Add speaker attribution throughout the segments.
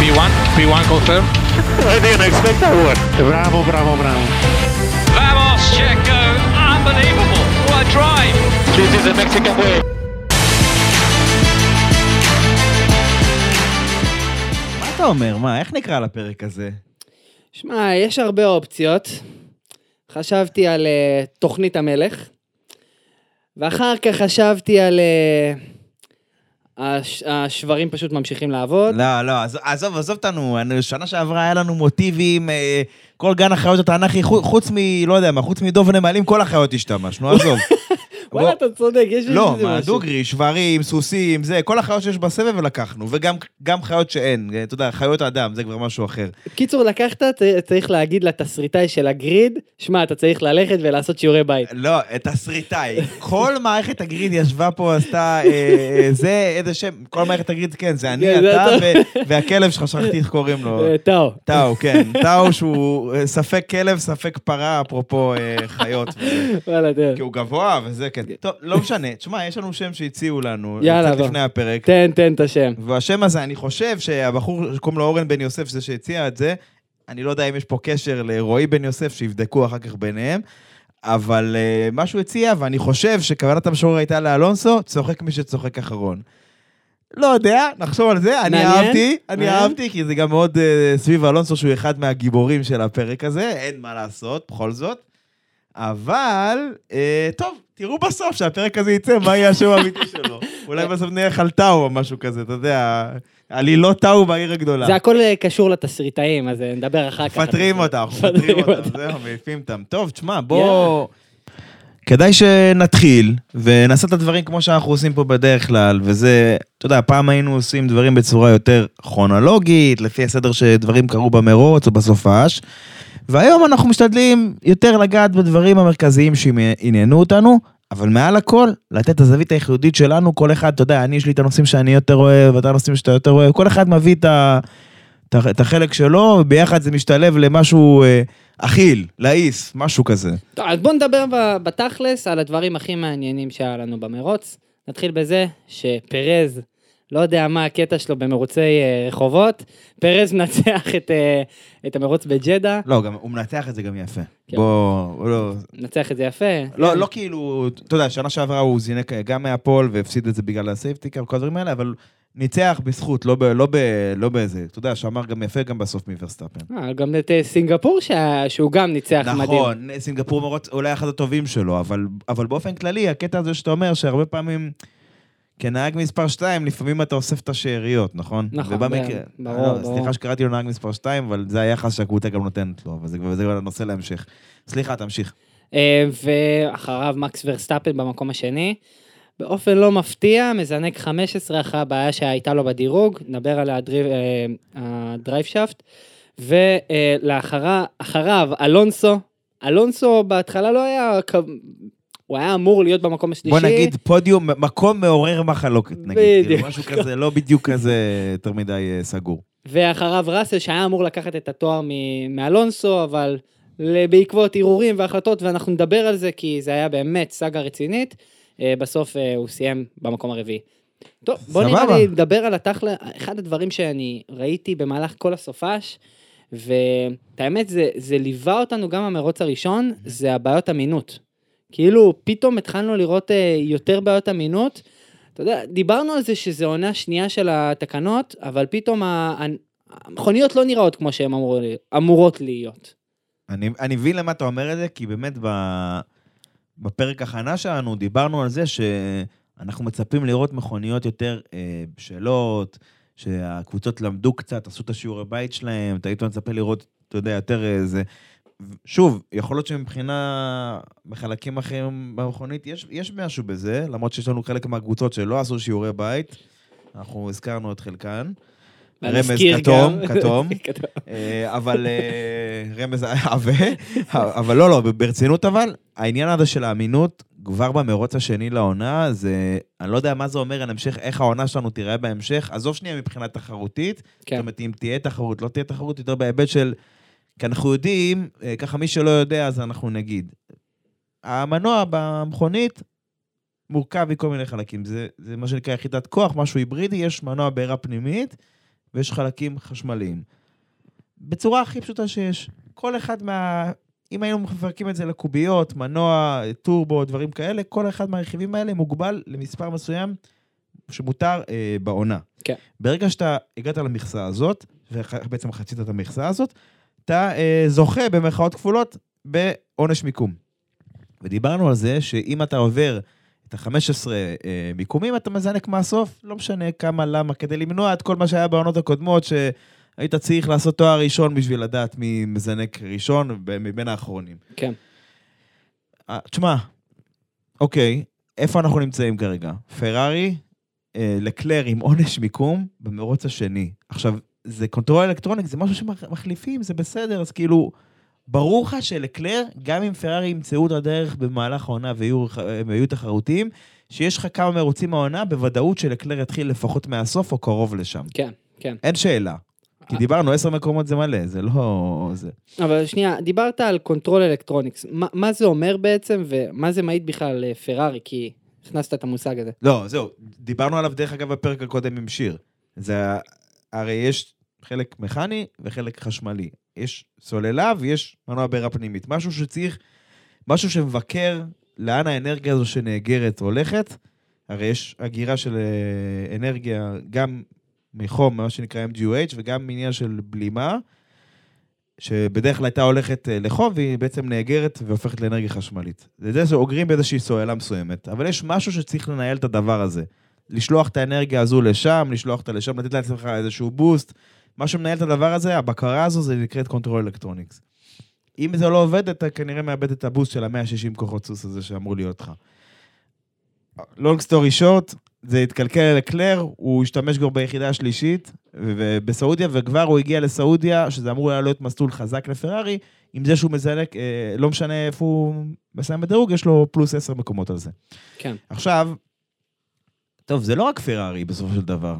Speaker 1: P1, P1 confirm.
Speaker 2: I didn't expect that one. Bravo, bravo, bravo.
Speaker 1: Vamos, Checo. Unbelievable. What a drive.
Speaker 2: This is the Mexican way.
Speaker 3: מה אתה אומר? מה, איך נקרא לפרק הזה?
Speaker 4: שמע, יש הרבה אופציות. חשבתי על uh, תוכנית המלך, ואחר כך חשבתי על... Uh, הש, השברים פשוט ממשיכים לעבוד.
Speaker 3: לא, לא, עזוב, עזוב, אותנו, שנה שעברה היה לנו מוטיבים, אה, כל גן החיות התנ"כי, חו- חוץ מ... לא יודע מה, חוץ מדוב נמלים, כל החיות השתמשנו, עזוב.
Speaker 4: וואלה,
Speaker 3: בוא-
Speaker 4: אתה צודק, יש בזה
Speaker 3: לא,
Speaker 4: משהו.
Speaker 3: מה, דוגרי, שברים, סוסים, זה, כל החיות שיש בסבב ולקחנו, וגם גם חיות שאין, אה, אתה יודע, חיות אדם, זה כבר משהו אחר.
Speaker 4: קיצור, לקחת, צריך להגיד לתסריטאי של הגריד, שמע, אתה צריך ללכת ולעשות שיעורי בית.
Speaker 3: לא, תסריטאי. כל מערכת הגריד ישבה פה, עשתה, אה, זה, איזה שם, כל מערכת הגריד, כן, זה אני,
Speaker 4: כן,
Speaker 3: אתה, והכלב שלך, שכחתי איך קוראים לו.
Speaker 4: אה, טאו.
Speaker 3: טאו, כן. טאו שהוא אה, ספק כלב, ספק פרה, אפרופו אה, חיות.
Speaker 4: וואלה.
Speaker 3: כי הוא גבוה וזה, כן. טוב, לא משנה. תשמע, יש לנו שם שהציעו לנו,
Speaker 4: יאללה, בוא.
Speaker 3: לפני הפרק.
Speaker 4: תן, תן את השם.
Speaker 3: והשם הזה, אני חושב שהבחור שקוראים לו אורן בן יוסף, זה שהציע את זה, אני לא יודע אם יש פה קשר לרועי בן יוסף, שיבדקו אחר כך ביניהם, אבל uh, מה שהוא הציע, ואני חושב שכוונת המשורר הייתה לאלונסו, צוחק מי שצוחק אחרון. לא יודע, נחשוב על זה, אני אהבתי, אני. אהבתי, כי זה גם מאוד uh, סביב אלונסו, שהוא אחד מהגיבורים של הפרק הזה, אין מה לעשות, בכל זאת. אבל, uh, טוב, תראו בסוף שהפרק הזה יצא, מה יהיה השם האמיתי שלו. אולי בסוף נלך על טאו או משהו כזה, אתה יודע, עלילות טאו בעיר הגדולה.
Speaker 4: זה הכל אה, קשור לתסריטאים, אז אה, נדבר אחר כך.
Speaker 3: מפטרים אותם,
Speaker 4: מפטרים
Speaker 3: אותם. זהו, מעיפים אותם. טוב, תשמע, בוא... כדאי שנתחיל ונעשה את הדברים כמו שאנחנו עושים פה בדרך כלל, וזה, אתה יודע, פעם היינו עושים דברים בצורה יותר כרונולוגית, לפי הסדר שדברים קרו במרוץ או בסופש, והיום אנחנו משתדלים יותר לגעת בדברים המרכזיים שעניינו אותנו, אבל מעל הכל, לתת את הזווית הייחודית שלנו, כל אחד, אתה יודע, אני יש לי את הנושאים שאני יותר אוהב, ואתה הנושאים שאתה יותר אוהב, כל אחד מביא את ה... את את החלק שלו, וביחד זה משתלב למשהו אה, אכיל, לעיס, משהו כזה.
Speaker 4: טוב, אז בואו נדבר בתכלס על הדברים הכי מעניינים שהיה לנו במרוץ. נתחיל בזה שפרז, לא יודע מה הקטע שלו במרוצי אה, רחובות, פרז מנצח את, אה, את המרוץ בג'דה,
Speaker 3: לא, גם, הוא מנתח את זה גם יפה.
Speaker 4: כן.
Speaker 3: בוא, הוא לא,
Speaker 4: מנצח את זה יפה.
Speaker 3: לא, לא כאילו, אתה יודע, שנה שעברה הוא זינק גם מהפול והפסיד את זה בגלל ה safety car וכל הדברים האלה, אבל ניצח בזכות, לא, ב, לא, ב, לא באיזה, אתה יודע, שאמר גם יפה גם בסוף מוורסטאפן.
Speaker 4: אה, גם את אה, סינגפור שה- שהוא גם ניצח מדהים.
Speaker 3: נכון, סינגפור מרוץ אולי אחד הטובים שלו, אבל, אבל באופן כללי, הקטע הזה שאתה אומר, שהרבה פעמים, כנהג מספר 2, לפעמים אתה אוסף את השאריות, נכון?
Speaker 4: נכון,
Speaker 3: ובמקרה,
Speaker 4: ברור,
Speaker 3: לא,
Speaker 4: ברור.
Speaker 3: סליחה שקראתי לו נהג מספר 2, אבל זה היחס שהקבוצה גם נותנת לו, אבל זה כבר הנושא להמשך. סליחה, תמשיך.
Speaker 4: אה, ואחריו מקס ורסטאפן במקום השני. באופן לא מפתיע, מזנק 15 אחרי הבעיה שהייתה לו בדירוג, נדבר על הדריב, אה, הדרייב שפט. ולאחריו אלונסו, אלונסו בהתחלה לא היה, הוא היה אמור להיות במקום השלישי.
Speaker 3: בוא נגיד פודיום, מקום מעורר מחלוקת, נגיד.
Speaker 4: בדיוק.
Speaker 3: כאילו, משהו כזה, לא בדיוק כזה יותר מדי אה, סגור.
Speaker 4: ואחריו ראסל שהיה אמור לקחת את התואר מאלונסו, אבל בעקבות ערעורים והחלטות, ואנחנו נדבר על זה כי זה היה באמת סאגה רצינית, אה, בסוף אה, הוא סיים במקום הרביעי. טוב, בוא. נראה לי נדבר על התכלה, אחד הדברים שאני ראיתי במהלך כל הסופש, ואת האמת זה, זה ליווה אותנו גם המרוץ הראשון, זה הבעיות אמינות. כאילו פתאום התחלנו לראות אה, יותר בעיות אמינות. אתה יודע, דיברנו על זה שזה עונה שנייה של התקנות, אבל פתאום המכוניות לא נראות כמו שהן אמור, אמורות להיות.
Speaker 3: אני, אני מבין למה אתה אומר את זה, כי באמת ב, בפרק הכנה שלנו דיברנו על זה שאנחנו מצפים לראות מכוניות יותר אה, בשלות, שהקבוצות למדו קצת, עשו את השיעורי בית שלהם, אתה היית מצפה לראות, אתה יודע, יותר איזה... שוב, יכול להיות שמבחינה בחלקים אחרים במכונית, יש, יש משהו בזה, למרות שיש לנו חלק מהקבוצות שלא עשו שיעורי בית, אנחנו הזכרנו את חלקן. רמז כתום, כתום. אה, אבל אה, רמז עבה, אבל לא, לא, ברצינות אבל, העניין הזה של האמינות, כבר במרוץ השני לעונה, זה, אני לא יודע מה זה אומר על המשך, איך העונה שלנו תיראה בהמשך, עזוב שנייה מבחינה תחרותית,
Speaker 4: כן.
Speaker 3: זאת אומרת, אם תהיה תחרות, לא תהיה תחרות, יותר בהיבט של, כי אנחנו יודעים, אה, ככה מי שלא יודע, אז אנחנו נגיד, המנוע במכונית מורכב מכל מיני חלקים, זה, זה מה שנקרא יחידת כוח, משהו היברידי, יש מנוע בעירה פנימית, ויש חלקים חשמליים. בצורה הכי פשוטה שיש. כל אחד מה... אם היינו מפרקים את זה לקוביות, מנוע, טורבו, דברים כאלה, כל אחד מהרכיבים האלה מוגבל למספר מסוים שמותר אה, בעונה.
Speaker 4: כן.
Speaker 3: ברגע שאתה הגעת למכסה הזאת, ובעצם חצית את המכסה הזאת, אתה אה, זוכה במרכאות כפולות בעונש מיקום. ודיברנו על זה שאם אתה עובר את ה-15 אה, מיקומים, אתה מזנק מהסוף, לא משנה כמה, למה, כדי למנוע את כל מה שהיה בעונות הקודמות, שהיית צריך לעשות תואר ראשון בשביל לדעת מי מזנק ראשון מבין האחרונים.
Speaker 4: כן.
Speaker 3: אה, תשמע, אוקיי, איפה אנחנו נמצאים כרגע? פרארי, אה, לקלר עם עונש מיקום במרוץ השני. עכשיו, זה control electronic, זה משהו שמחליפים, זה בסדר, אז כאילו, ברור לך שלקלר, גם אם פרארי ימצאו את הדרך במהלך העונה ויהיו, ויהיו תחרותיים, שיש לך כמה מרוצים מהעונה, בוודאות שלקלר יתחיל לפחות מהסוף או קרוב לשם.
Speaker 4: כן, כן.
Speaker 3: אין שאלה. כי דיברנו, עשר מקומות זה מלא, זה לא... זה.
Speaker 4: אבל שנייה, דיברת על control electronics. מה, מה זה אומר בעצם, ומה זה מעיד בכלל על אה, פרארי? כי הכנסת את המושג הזה.
Speaker 3: לא, זהו, דיברנו עליו דרך אגב בפרק הקודם עם שיר. זה, הרי יש חלק מכני וחלק חשמלי. יש סוללה ויש מנוע בעירה פנימית. משהו שצריך, משהו שמבקר לאן האנרגיה הזו שנאגרת הולכת. הרי יש הגירה של אה, אנרגיה גם מחום, מה שנקרא MGUH, וגם מעניין של בלימה, שבדרך כלל הייתה הולכת אה, לחום, והיא בעצם נאגרת והופכת לאנרגיה חשמלית. זה זה שאוגרים באיזושהי סוללה מסוימת, אבל יש משהו שצריך לנהל את הדבר הזה. לשלוח את האנרגיה הזו לשם, לשלוח אותה לשם, לתת לעצמך איזשהו בוסט. מה שמנהל את הדבר הזה, הבקרה הזו, זה נקראת control electronics. אם זה לא עובד, אתה כנראה מאבד את הבוסט של ה-160 כוחות סוס הזה שאמור להיות לך. לונג סטורי שורט, זה התקלקל לקלר, הוא השתמש כבר ביחידה השלישית, ובסעודיה, וכבר הוא הגיע לסעודיה, שזה אמור היה להיות מסלול חזק לפרארי, עם זה שהוא מזנק, אה, לא משנה איפה הוא מסיים בדירוג, יש לו פלוס עשר מקומות על זה.
Speaker 4: כן.
Speaker 3: עכשיו, טוב, זה לא רק פרארי בסופו של דבר.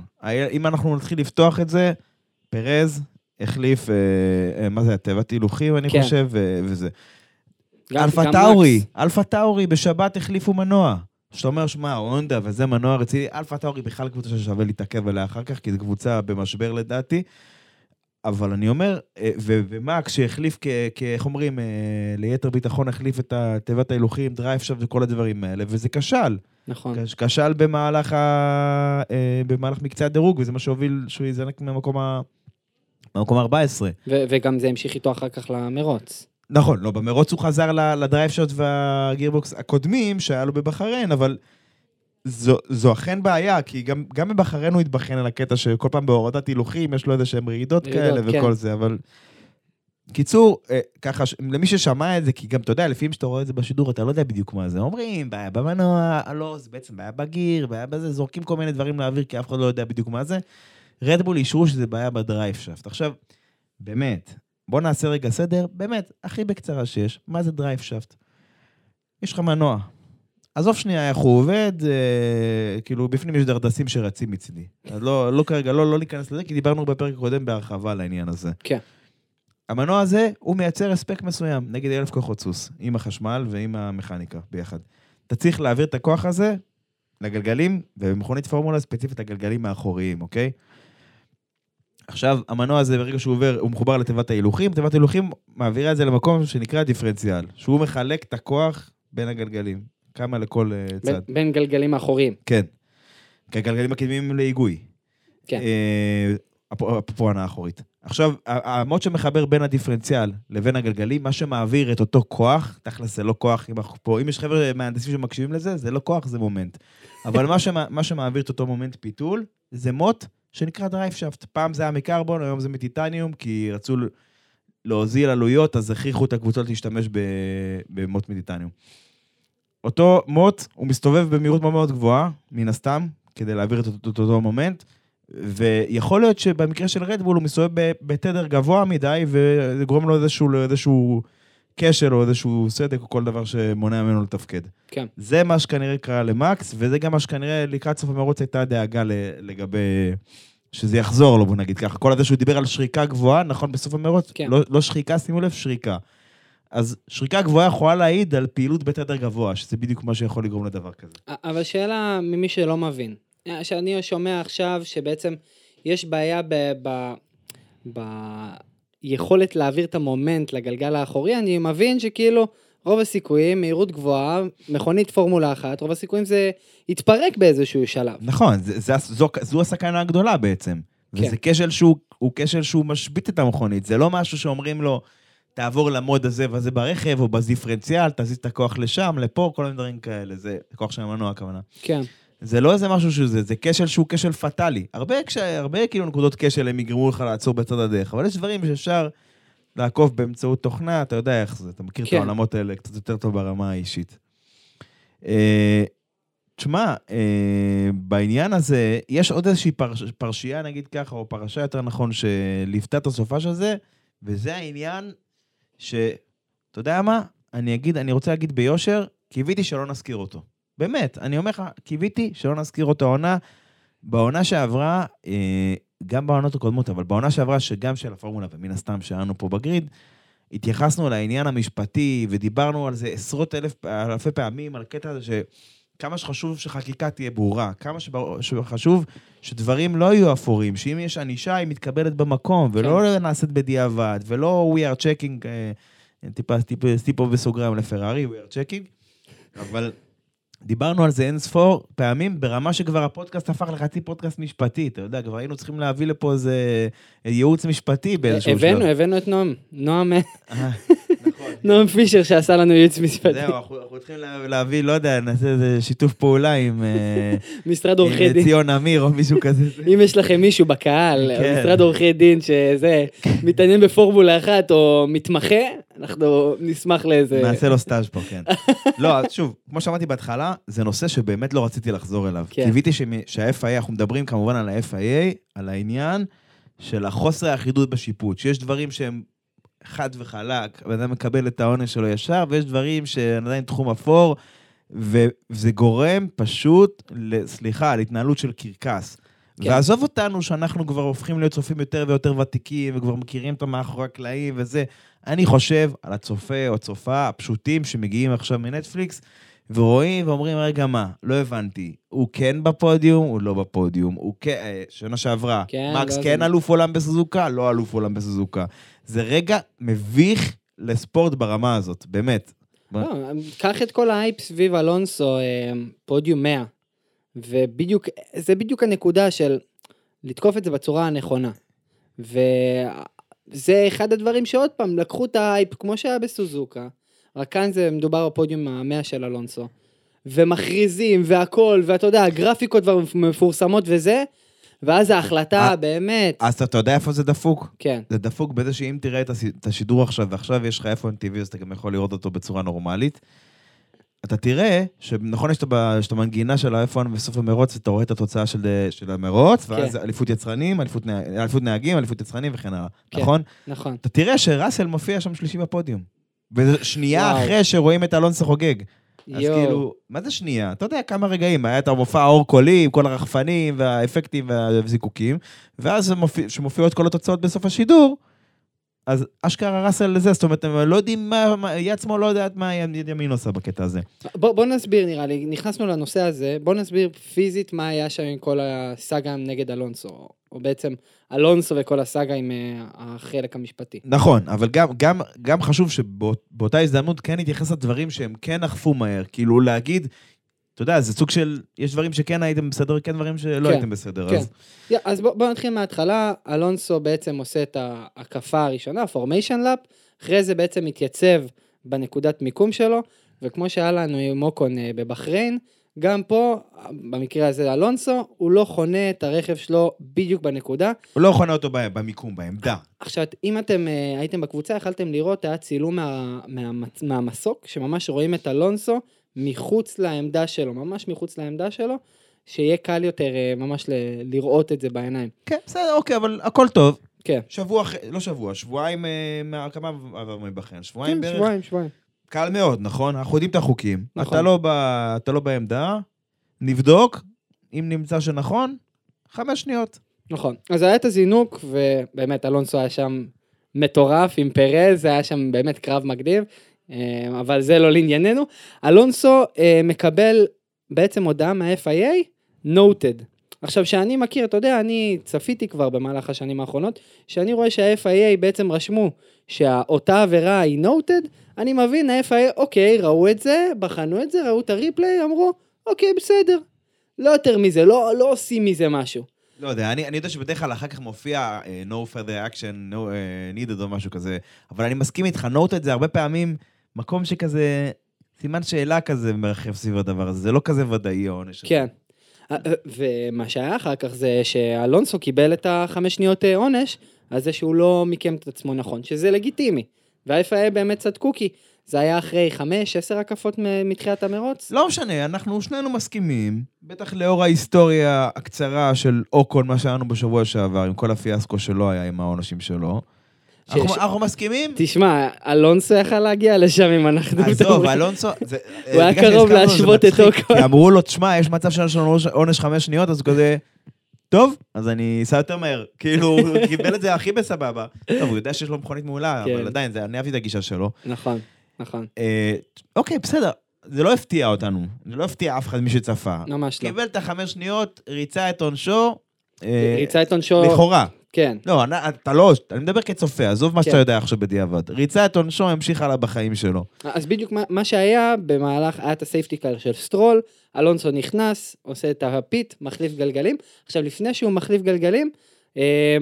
Speaker 3: אם אנחנו נתחיל לפתוח את זה, פרז החליף, אה, אה, מה זה, תיבת הילוכים, אני
Speaker 4: כן.
Speaker 3: חושב, ו- וזה. אלפה טאורי. אלפה טאורי בשבת החליפו מנוע. שאתה אומר, שמע, הונדה וזה מנוע רציני, אלפה טאורי בכלל קבוצה ששווה להתעכב עליה אחר כך, כי זו קבוצה במשבר לדעתי. אבל אני אומר, אה, ומקס שהחליף, איך אומרים, אה, ליתר ביטחון החליף את תיבת ההילוכים, drive shaft וכל הדברים האלה, וזה כשל.
Speaker 4: נכון.
Speaker 3: כש- כשל במהלך, ה... אה, במהלך מקצה הדירוג, וזה מה שהוביל שהוא יזנק מהמקום, ה... מהמקום ה-14.
Speaker 4: ו- וגם זה המשיך איתו אחר כך למרוץ.
Speaker 3: נכון, לא, במרוץ הוא חזר לדרייב שוט והגירבוקס הקודמים שהיה לו בבחריין, אבל זו, זו אכן בעיה, כי גם, גם בבחריין הוא התבחן על הקטע שכל פעם בהורדת הילוכים יש לו איזה שהם רעידות, כאלה
Speaker 4: כן.
Speaker 3: וכל זה, אבל... קיצור, אה, ככה, למי ששמע את זה, כי גם, אתה יודע, לפעמים שאתה רואה את זה בשידור, אתה לא יודע בדיוק מה זה. אומרים, בעיה במנוע, לא, זה בעצם בעיה בגיר, בעיה בזה, זורקים כל מיני דברים לאוויר, כי אף אחד לא יודע בדיוק מה זה. רדבול אישרו שזה בעיה ב drive shaft. עכשיו, באמת, בוא נעשה רגע סדר, באמת, הכי בקצרה שיש, מה זה drive shaft? יש לך מנוע. עזוב שנייה איך הוא עובד, אה, כאילו בפנים יש דרדסים שרצים מצידי. אז לא, לא כרגע, לא, לא ניכנס לזה, כי דיברנו בפרק הקודם בהרחבה על העניין הזה.
Speaker 4: כן.
Speaker 3: המנוע הזה, הוא מייצר הספק מסוים נגד אלף כוחות סוס, עם החשמל ועם המכניקה ביחד. אתה צריך להעביר את הכוח הזה לגלגלים, ובמכונית פורמולה ספציפית הגלגלים האחוריים, אוקיי? עכשיו, המנוע הזה, ברגע שהוא עובר, הוא מחובר לתיבת ההילוכים, תיבת ההילוכים מעבירה את זה למקום שנקרא דיפרנציאל, שהוא מחלק את הכוח בין הגלגלים, כמה לכל
Speaker 4: בין-
Speaker 3: צד.
Speaker 4: בין גלגלים האחוריים.
Speaker 3: כן. כי הגלגלים הקדמיים להיגוי.
Speaker 4: כן.
Speaker 3: אה, הנעה האחורית. עכשיו, ה- העמוד שמחבר בין הדיפרנציאל לבין הגלגלים, מה שמעביר את אותו כוח, תכל'ס זה לא כוח, אם אנחנו פה, אם יש חבר'ה מהנדסים שמקשיבים לזה, זה לא כוח, זה מומנט. אבל מה, שמע, מה שמעביר את אותו מומנט פיתול, זה מוט שנקרא drive shaft. פעם זה היה מקרבון, היום זה מטיטניום, כי רצו להוזיל עלויות, אז הכריחו את הקבוצות להשתמש במוט מטיטניום. אותו מוט, הוא מסתובב במהירות מאוד מאוד גבוהה, מן הסתם, כדי להעביר את אותו, את אותו מומנט, ויכול להיות שבמקרה של רדבול הוא מסתובב בתדר גבוה מדי, וזה גורם לו איזשהו, איזשהו כשל או איזשהו סדק או כל דבר שמונע ממנו לתפקד.
Speaker 4: כן.
Speaker 3: זה מה שכנראה קרה למקס, וזה גם מה שכנראה לקראת סוף המרוץ הייתה דאגה לגבי... שזה יחזור לו, בוא נגיד ככה. כל הזה שהוא דיבר על שריקה גבוהה, נכון, בסוף המרוץ?
Speaker 4: כן.
Speaker 3: לא, לא שחיקה, שימו לב, שריקה. אז שריקה גבוהה יכולה להעיד על פעילות בתדר גבוה, שזה בדיוק מה שיכול לגרום לדבר כזה.
Speaker 4: אבל שאלה ממי שלא מבין. שאני שומע עכשיו שבעצם יש בעיה ב... ב... ביכולת להעביר את המומנט לגלגל האחורי, אני מבין שכאילו רוב הסיכויים, מהירות גבוהה, מכונית פורמולה אחת, רוב הסיכויים זה יתפרק באיזשהו שלב.
Speaker 3: נכון, זה, זה, זו, זו הסכנה הגדולה בעצם.
Speaker 4: כן.
Speaker 3: וזה כשל שהוא, הוא כשל שהוא משבית את המכונית, זה לא משהו שאומרים לו, תעבור למוד הזה וזה ברכב, או בדיפרנציאל, תזיז את הכוח לשם, לפה, כל מיני דברים כאלה. זה כוח של המנוע הכוונה.
Speaker 4: כן.
Speaker 3: זה לא איזה משהו שזה, זה כשל שהוא כשל פטאלי. הרבה, כש, הרבה כאילו נקודות כשל הם יגרמו לך לעצור בצד הדרך, אבל יש דברים שאפשר לעקוף באמצעות תוכנה, אתה יודע איך זה, אתה מכיר
Speaker 4: כן.
Speaker 3: את העולמות האלה קצת יותר טוב ברמה האישית. אה, תשמע, אה, בעניין הזה, יש עוד איזושהי פרש, פרשייה, נגיד ככה, או פרשה יותר נכון, שליוותה את הסופש הזה, וזה העניין ש... אתה יודע מה? אני אגיד, אני רוצה להגיד ביושר, קיוויתי שלא נזכיר אותו. באמת, אני אומר לך, קיוויתי שלא נזכיר אותו העונה. בעונה שעברה, אה, גם בעונות הקודמות, אבל בעונה שעברה, שגם של הפורמולה, ומן הסתם שלנו פה בגריד, התייחסנו לעניין המשפטי, ודיברנו על זה עשרות אלף, אלפי פעמים, על הקטע הזה ש... כמה שחשוב שחקיקה תהיה ברורה, כמה שבר- שחשוב שדברים לא יהיו אפורים, שאם יש ענישה, היא מתקבלת במקום, ולא נעשית בדיעבד, ולא we are checking, אה, טיפה, טיפה, טיפה בסוגריים לפרארי, we are checking, אבל דיברנו על זה אין ספור פעמים, ברמה שכבר הפודקאסט הפך לחצי פודקאסט משפטי, אתה יודע, כבר היינו צריכים להביא לפה איזה ייעוץ משפטי באיזשהו שלב.
Speaker 4: הבאנו, הבאנו את נועם. נועם,
Speaker 3: אה, נכון.
Speaker 4: נועם פישר שעשה לנו ייעוץ משפטי.
Speaker 3: זהו, אנחנו צריכים לה- להביא, לא יודע, נעשה איזה שיתוף פעולה עם אה,
Speaker 4: משרד
Speaker 3: עם
Speaker 4: עורכי דין.
Speaker 3: ציון אמיר או מישהו כזה.
Speaker 4: אם יש לכם מישהו בקהל,
Speaker 3: כן.
Speaker 4: משרד עורכי דין שזה, מתעניין בפורמולה אחת או מתמחה, אנחנו נשמח לאיזה...
Speaker 3: נעשה לו סטאז' פה, כן. לא, אז שוב, כמו שאמרתי בהתחלה, זה נושא שבאמת לא רציתי לחזור אליו.
Speaker 4: כן.
Speaker 3: קיוויתי שה-FIA, אנחנו מדברים כמובן על ה-FIA, על העניין של החוסר האחידות בשיפוט, שיש דברים שהם חד וחלק, הבן אדם מקבל את העונש שלו ישר, ויש דברים שעדיין תחום אפור, וזה גורם פשוט, סליחה, להתנהלות של קרקס.
Speaker 4: כן.
Speaker 3: ועזוב אותנו שאנחנו כבר הופכים להיות צופים יותר ויותר ותיקים, וכבר מכירים את המאחורי הקלעים וזה. אני חושב על הצופה או הצופה הפשוטים שמגיעים עכשיו מנטפליקס, ורואים ואומרים, רגע, מה? לא הבנתי. הוא כן בפודיום, הוא לא בפודיום. הוא כן, שנה שעברה.
Speaker 4: כן,
Speaker 3: מקס
Speaker 4: לא
Speaker 3: כן
Speaker 4: זה-
Speaker 3: אלוף עולם בסוזוקה, לא אלוף עולם בסוזוקה. זה רגע מביך לספורט ברמה הזאת, באמת.
Speaker 4: לא, קח את כל האייפ סביב אלונסו, אה, פודיום 100, ובדיוק, זה בדיוק הנקודה של לתקוף את זה בצורה הנכונה. וזה אחד הדברים שעוד פעם, לקחו את האייפ כמו שהיה בסוזוקה, רק כאן זה מדובר בפודיום המאה של אלונסו, ומכריזים והכל, ואתה יודע, הגרפיקות כבר מפורסמות וזה, ואז ההחלטה
Speaker 3: אה,
Speaker 4: באמת,
Speaker 3: אז אתה יודע איפה זה דפוק?
Speaker 4: כן,
Speaker 3: זה דפוק בזה שאם תראה את השידור עכשיו, ועכשיו יש לך איפון TV, אז אתה גם יכול לראות אותו בצורה נורמלית. אתה תראה שנכון יש את המנגינה של האייפון בסוף המרוץ, ואתה רואה את התוצאה של, של המרוץ, ואז
Speaker 4: כן.
Speaker 3: אליפות יצרנים, אליפות, נהג- אליפות נהגים, אליפות יצרנים וכן הלאה,
Speaker 4: כן.
Speaker 3: נכון?
Speaker 4: נכון.
Speaker 3: אתה תראה שראסל מופיע שם שלישי בפודיום. ושנייה
Speaker 4: וואו.
Speaker 3: אחרי שרואים את אלונסו חוגג. אז
Speaker 4: יואו.
Speaker 3: כאילו, מה זה שנייה? אתה יודע כמה רגעים, היה את המופע האור קולי עם כל הרחפנים והאפקטים והזיקוקים, ואז מופיע- שמופיעות כל התוצאות בסוף השידור, אז אשכרה ראסל לזה, זאת אומרת, הם לא יודעים מה, מה- היא עצמו לא יודעת מה יד ימין עושה בקטע הזה.
Speaker 4: בוא, בוא נסביר נראה לי, נכנסנו לנושא הזה, בוא נסביר פיזית מה היה שם עם כל הסאגה נגד אלונסו, או בעצם אלונסו וכל הסאגה עם אה, החלק המשפטי.
Speaker 3: נכון, אבל גם, גם, גם חשוב שבאותה הזדמנות כן נתייחס לדברים שהם כן אכפו מהר, כאילו להגיד, אתה יודע, זה סוג של, יש דברים שכן הייתם בסדר, כן דברים שלא
Speaker 4: כן,
Speaker 3: הייתם בסדר,
Speaker 4: כן.
Speaker 3: אז...
Speaker 4: יא, אז בוא, בוא נתחיל מההתחלה, אלונסו בעצם עושה את ההקפה הראשונה, פורמיישן לאפ, אחרי זה בעצם מתייצב בנקודת מיקום שלו, וכמו שהיה לנו עם אוקון אה, בבחריין, גם פה, במקרה הזה אלונסו, הוא לא חונה את הרכב שלו בדיוק בנקודה,
Speaker 3: הוא לא חונה אותו במיקום, בעמדה.
Speaker 4: עכשיו, אם אתם אה, הייתם בקבוצה, יכלתם לראות, היה צילום מה, מה, מהמסוק, שממש רואים את אלונסו מחוץ לעמדה שלו, ממש מחוץ לעמדה שלו, שיהיה קל יותר אה, ממש ל, לראות את זה בעיניים.
Speaker 3: כן, בסדר, אוקיי, אבל הכל טוב.
Speaker 4: כן.
Speaker 3: שבוע אחרי, לא שבוע, שבועיים אה, מה... כמה עבר מבחן? שבועיים
Speaker 4: כן,
Speaker 3: בערך?
Speaker 4: שבועיים, שבועיים.
Speaker 3: קל מאוד, נכון? אנחנו יודעים את החוקים.
Speaker 4: נכון.
Speaker 3: אתה לא, ב... אתה לא בעמדה, נבדוק, אם נמצא שנכון, חמש שניות.
Speaker 4: נכון. אז היה את הזינוק, ובאמת אלונסו היה שם מטורף עם פרז, זה היה שם באמת קרב מקדים, אה, אבל זה לא לענייננו. אלונסו אה, מקבל בעצם הודעה מה-FIA, noted. עכשיו, שאני מכיר, אתה יודע, אני צפיתי כבר במהלך השנים האחרונות, שאני רואה שה-FIA בעצם רשמו שאותה עבירה היא נוטד, אני מבין, ה-FIA, אוקיי, ראו את זה, בחנו את זה, ראו את הריפליי, אמרו, אוקיי, בסדר. לא יותר מזה, לא, לא עושים מזה משהו.
Speaker 3: לא יודע, אני, אני יודע שבדרך כלל אחר כך מופיע uh, no further action, no uh, needed או משהו כזה, אבל אני מסכים איתך, noted זה הרבה פעמים מקום שכזה, סימן שאלה כזה מרחב סביב הדבר הזה, זה לא כזה ודאי העונש.
Speaker 4: כן. אה, אה, ומה שהיה אחר כך זה שאלונסו קיבל את החמש שניות אה, עונש על זה שהוא לא מיקם את עצמו נכון, שזה לגיטימי. וה-FIA באמת צדקו כי זה היה אחרי חמש, עשר הקפות מתחילת המרוץ.
Speaker 3: לא משנה, אנחנו שנינו מסכימים, בטח לאור ההיסטוריה הקצרה של אוקון, מה שהיה לנו בשבוע שעבר, עם כל הפיאסקו שלא היה עם העונשים שלו. אנחנו, מסכימים?
Speaker 4: תשמע, אלונסו יכל להגיע לשם אם אנחנו...
Speaker 3: עזוב, אלונסו...
Speaker 4: הוא היה
Speaker 3: בגלל
Speaker 4: קרוב להשוות את.
Speaker 3: כי אמרו לו, תשמע, יש מצב שיש לנו עונש- חמש שניות, אז הוא כזה... טוב, אז אני אסע יותר מהר. כאילו, הוא קיבל את זה הכי בסבבה. טוב, הוא יודע שיש לו מכונית מעולה,
Speaker 4: כן.
Speaker 3: אבל עדיין, זה- אני אהבתי את הגישה שלו.
Speaker 4: נכון, נכון.
Speaker 3: אה, אוקיי, בסדר. זה לא הפתיע אותנו. זה לא הפתיע אף אחד מי שצפה.
Speaker 4: ממש לא.
Speaker 3: קיבל את החמש שניות, ריצה את עונשו. אה,
Speaker 4: ריצה את עונשו...
Speaker 3: לכאורה.
Speaker 4: כן.
Speaker 3: לא, אני- אתה לא, אני מדבר כצופה, עזוב מה
Speaker 4: כן.
Speaker 3: שאתה יודע עכשיו בדיעבד. ריצה את עונשו, המשיך הלאה בחיים שלו.
Speaker 4: אז בדיוק מה, מה שהיה במהלך, היה את ה safety car של סטרול, אלונסו נכנס, עושה את ה pit, מחליף גלגלים. עכשיו, לפני שהוא מחליף גלגלים, אה,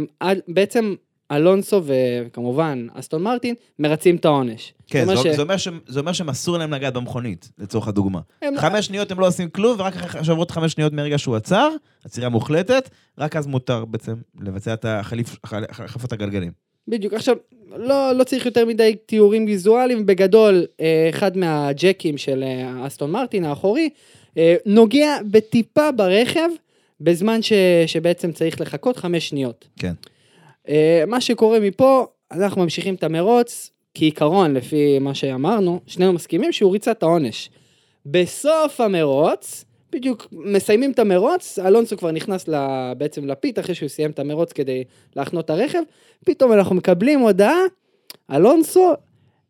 Speaker 4: בעצם אלונסו וכמובן אסטון מרטין מרצים את העונש.
Speaker 3: כן, זה,
Speaker 4: ש-
Speaker 3: זה, אומר ש, זה אומר שהם אסור להם לגעת במכונית, לצורך הדוגמה.
Speaker 4: הם-
Speaker 3: חמש שניות הם לא עושים כלום, ורק אחרי שעוברות חמש שניות מרגע שהוא עצר, עצירה מוחלטת, רק אז מותר בעצם לבצע את החליף, החל- החלפת הגלגלים.
Speaker 4: בדיוק, עכשיו, לא, לא צריך יותר מדי תיאורים ויזואליים, בגדול, אה, אחד מהג'קים של אה, אסטון מרטין האחורי, אה, נוגע בטיפה ברכב, בזמן ש, שבעצם צריך לחכות חמש שניות.
Speaker 3: כן.
Speaker 4: אה, מה שקורה מפה, אנחנו ממשיכים את המרוץ, כעיקרון, לפי מה שאמרנו, שנינו מסכימים שהוא ריצה את העונש. בסוף המרוץ, בדיוק מסיימים את המרוץ, אלונסו כבר נכנס ל- בעצם לפיט אחרי שהוא סיים את המרוץ כדי להחנות את הרכב, פתאום אנחנו מקבלים הודעה, אלונסו,